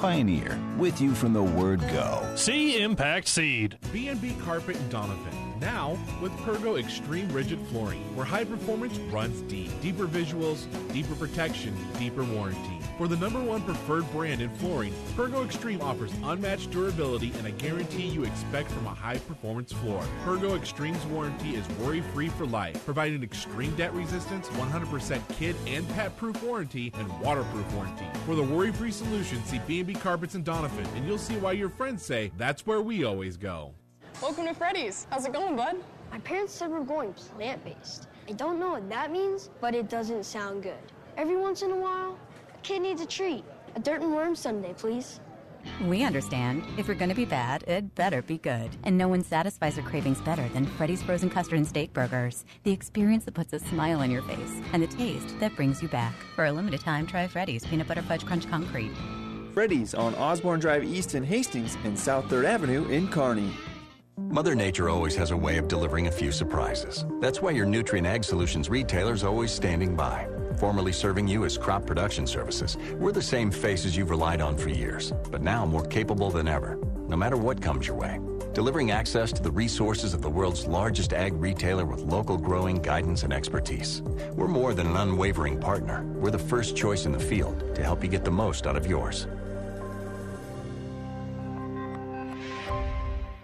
Pioneer, with you from the word go. See Impact Seed. B&B Carpet in Doniphan. Now with Pergo Extreme Rigid Flooring, where high performance runs deep. Deeper visuals, deeper protection, deeper warranty. For the number one preferred brand in flooring, Pergo Extreme offers unmatched durability and a guarantee you expect from a high performance floor. Pergo Extreme's warranty is worry free for life, providing extreme debt resistance, 100% kid and pet proof warranty, and waterproof warranty. For the worry free solution, see B&B Carpets in Doniphan, and you'll see why your friends say that's where we always go. Welcome to Freddy's. How's it going, bud? My parents said we're going plant based. I don't know what that means, but it doesn't sound good. Every once in a while, a kid needs a treat. A dirt and worm sundae, please. We understand. If you're going to be bad, it better be good. And no one satisfies your cravings better than Freddy's Frozen Custard and Steak Burgers. The experience that puts a smile on your face and the taste that brings you back. For a limited time, try Freddy's Peanut Butter Fudge Crunch Concrete. Freddy's on Osborne Drive East in Hastings and South 3rd Avenue in Kearney. Mother Nature always has a way of delivering a few surprises. That's why your Nutrien Ag Solutions retailer is always standing by. Formerly serving you as crop production services, we're the same faces you've relied on for years, but now more capable than ever, no matter what comes your way. Delivering access to the resources of the world's largest ag retailer with local growing guidance and expertise. We're more than an unwavering partner. We're the first choice in the field to help you get the most out of yours.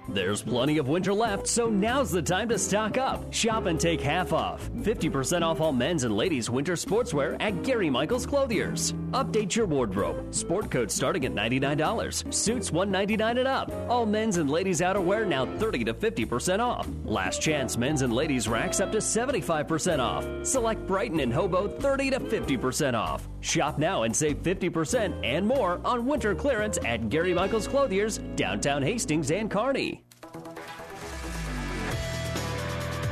There's plenty of winter left, so now's the time to stock up. Shop and take half off. 50% off all men's and ladies' winter sportswear at Gary Michaels Clothiers. Update your wardrobe. Sport coats starting at $99. Suits 199 and up. All men's and ladies' outerwear now 30 to 50% off. Last chance men's and ladies' racks up to 75% off. Select Brighton and Hobo 30 to 50% off. Shop now and save 50% and more on winter clearance at Gary Michaels Clothiers, downtown Hastings and Kearney.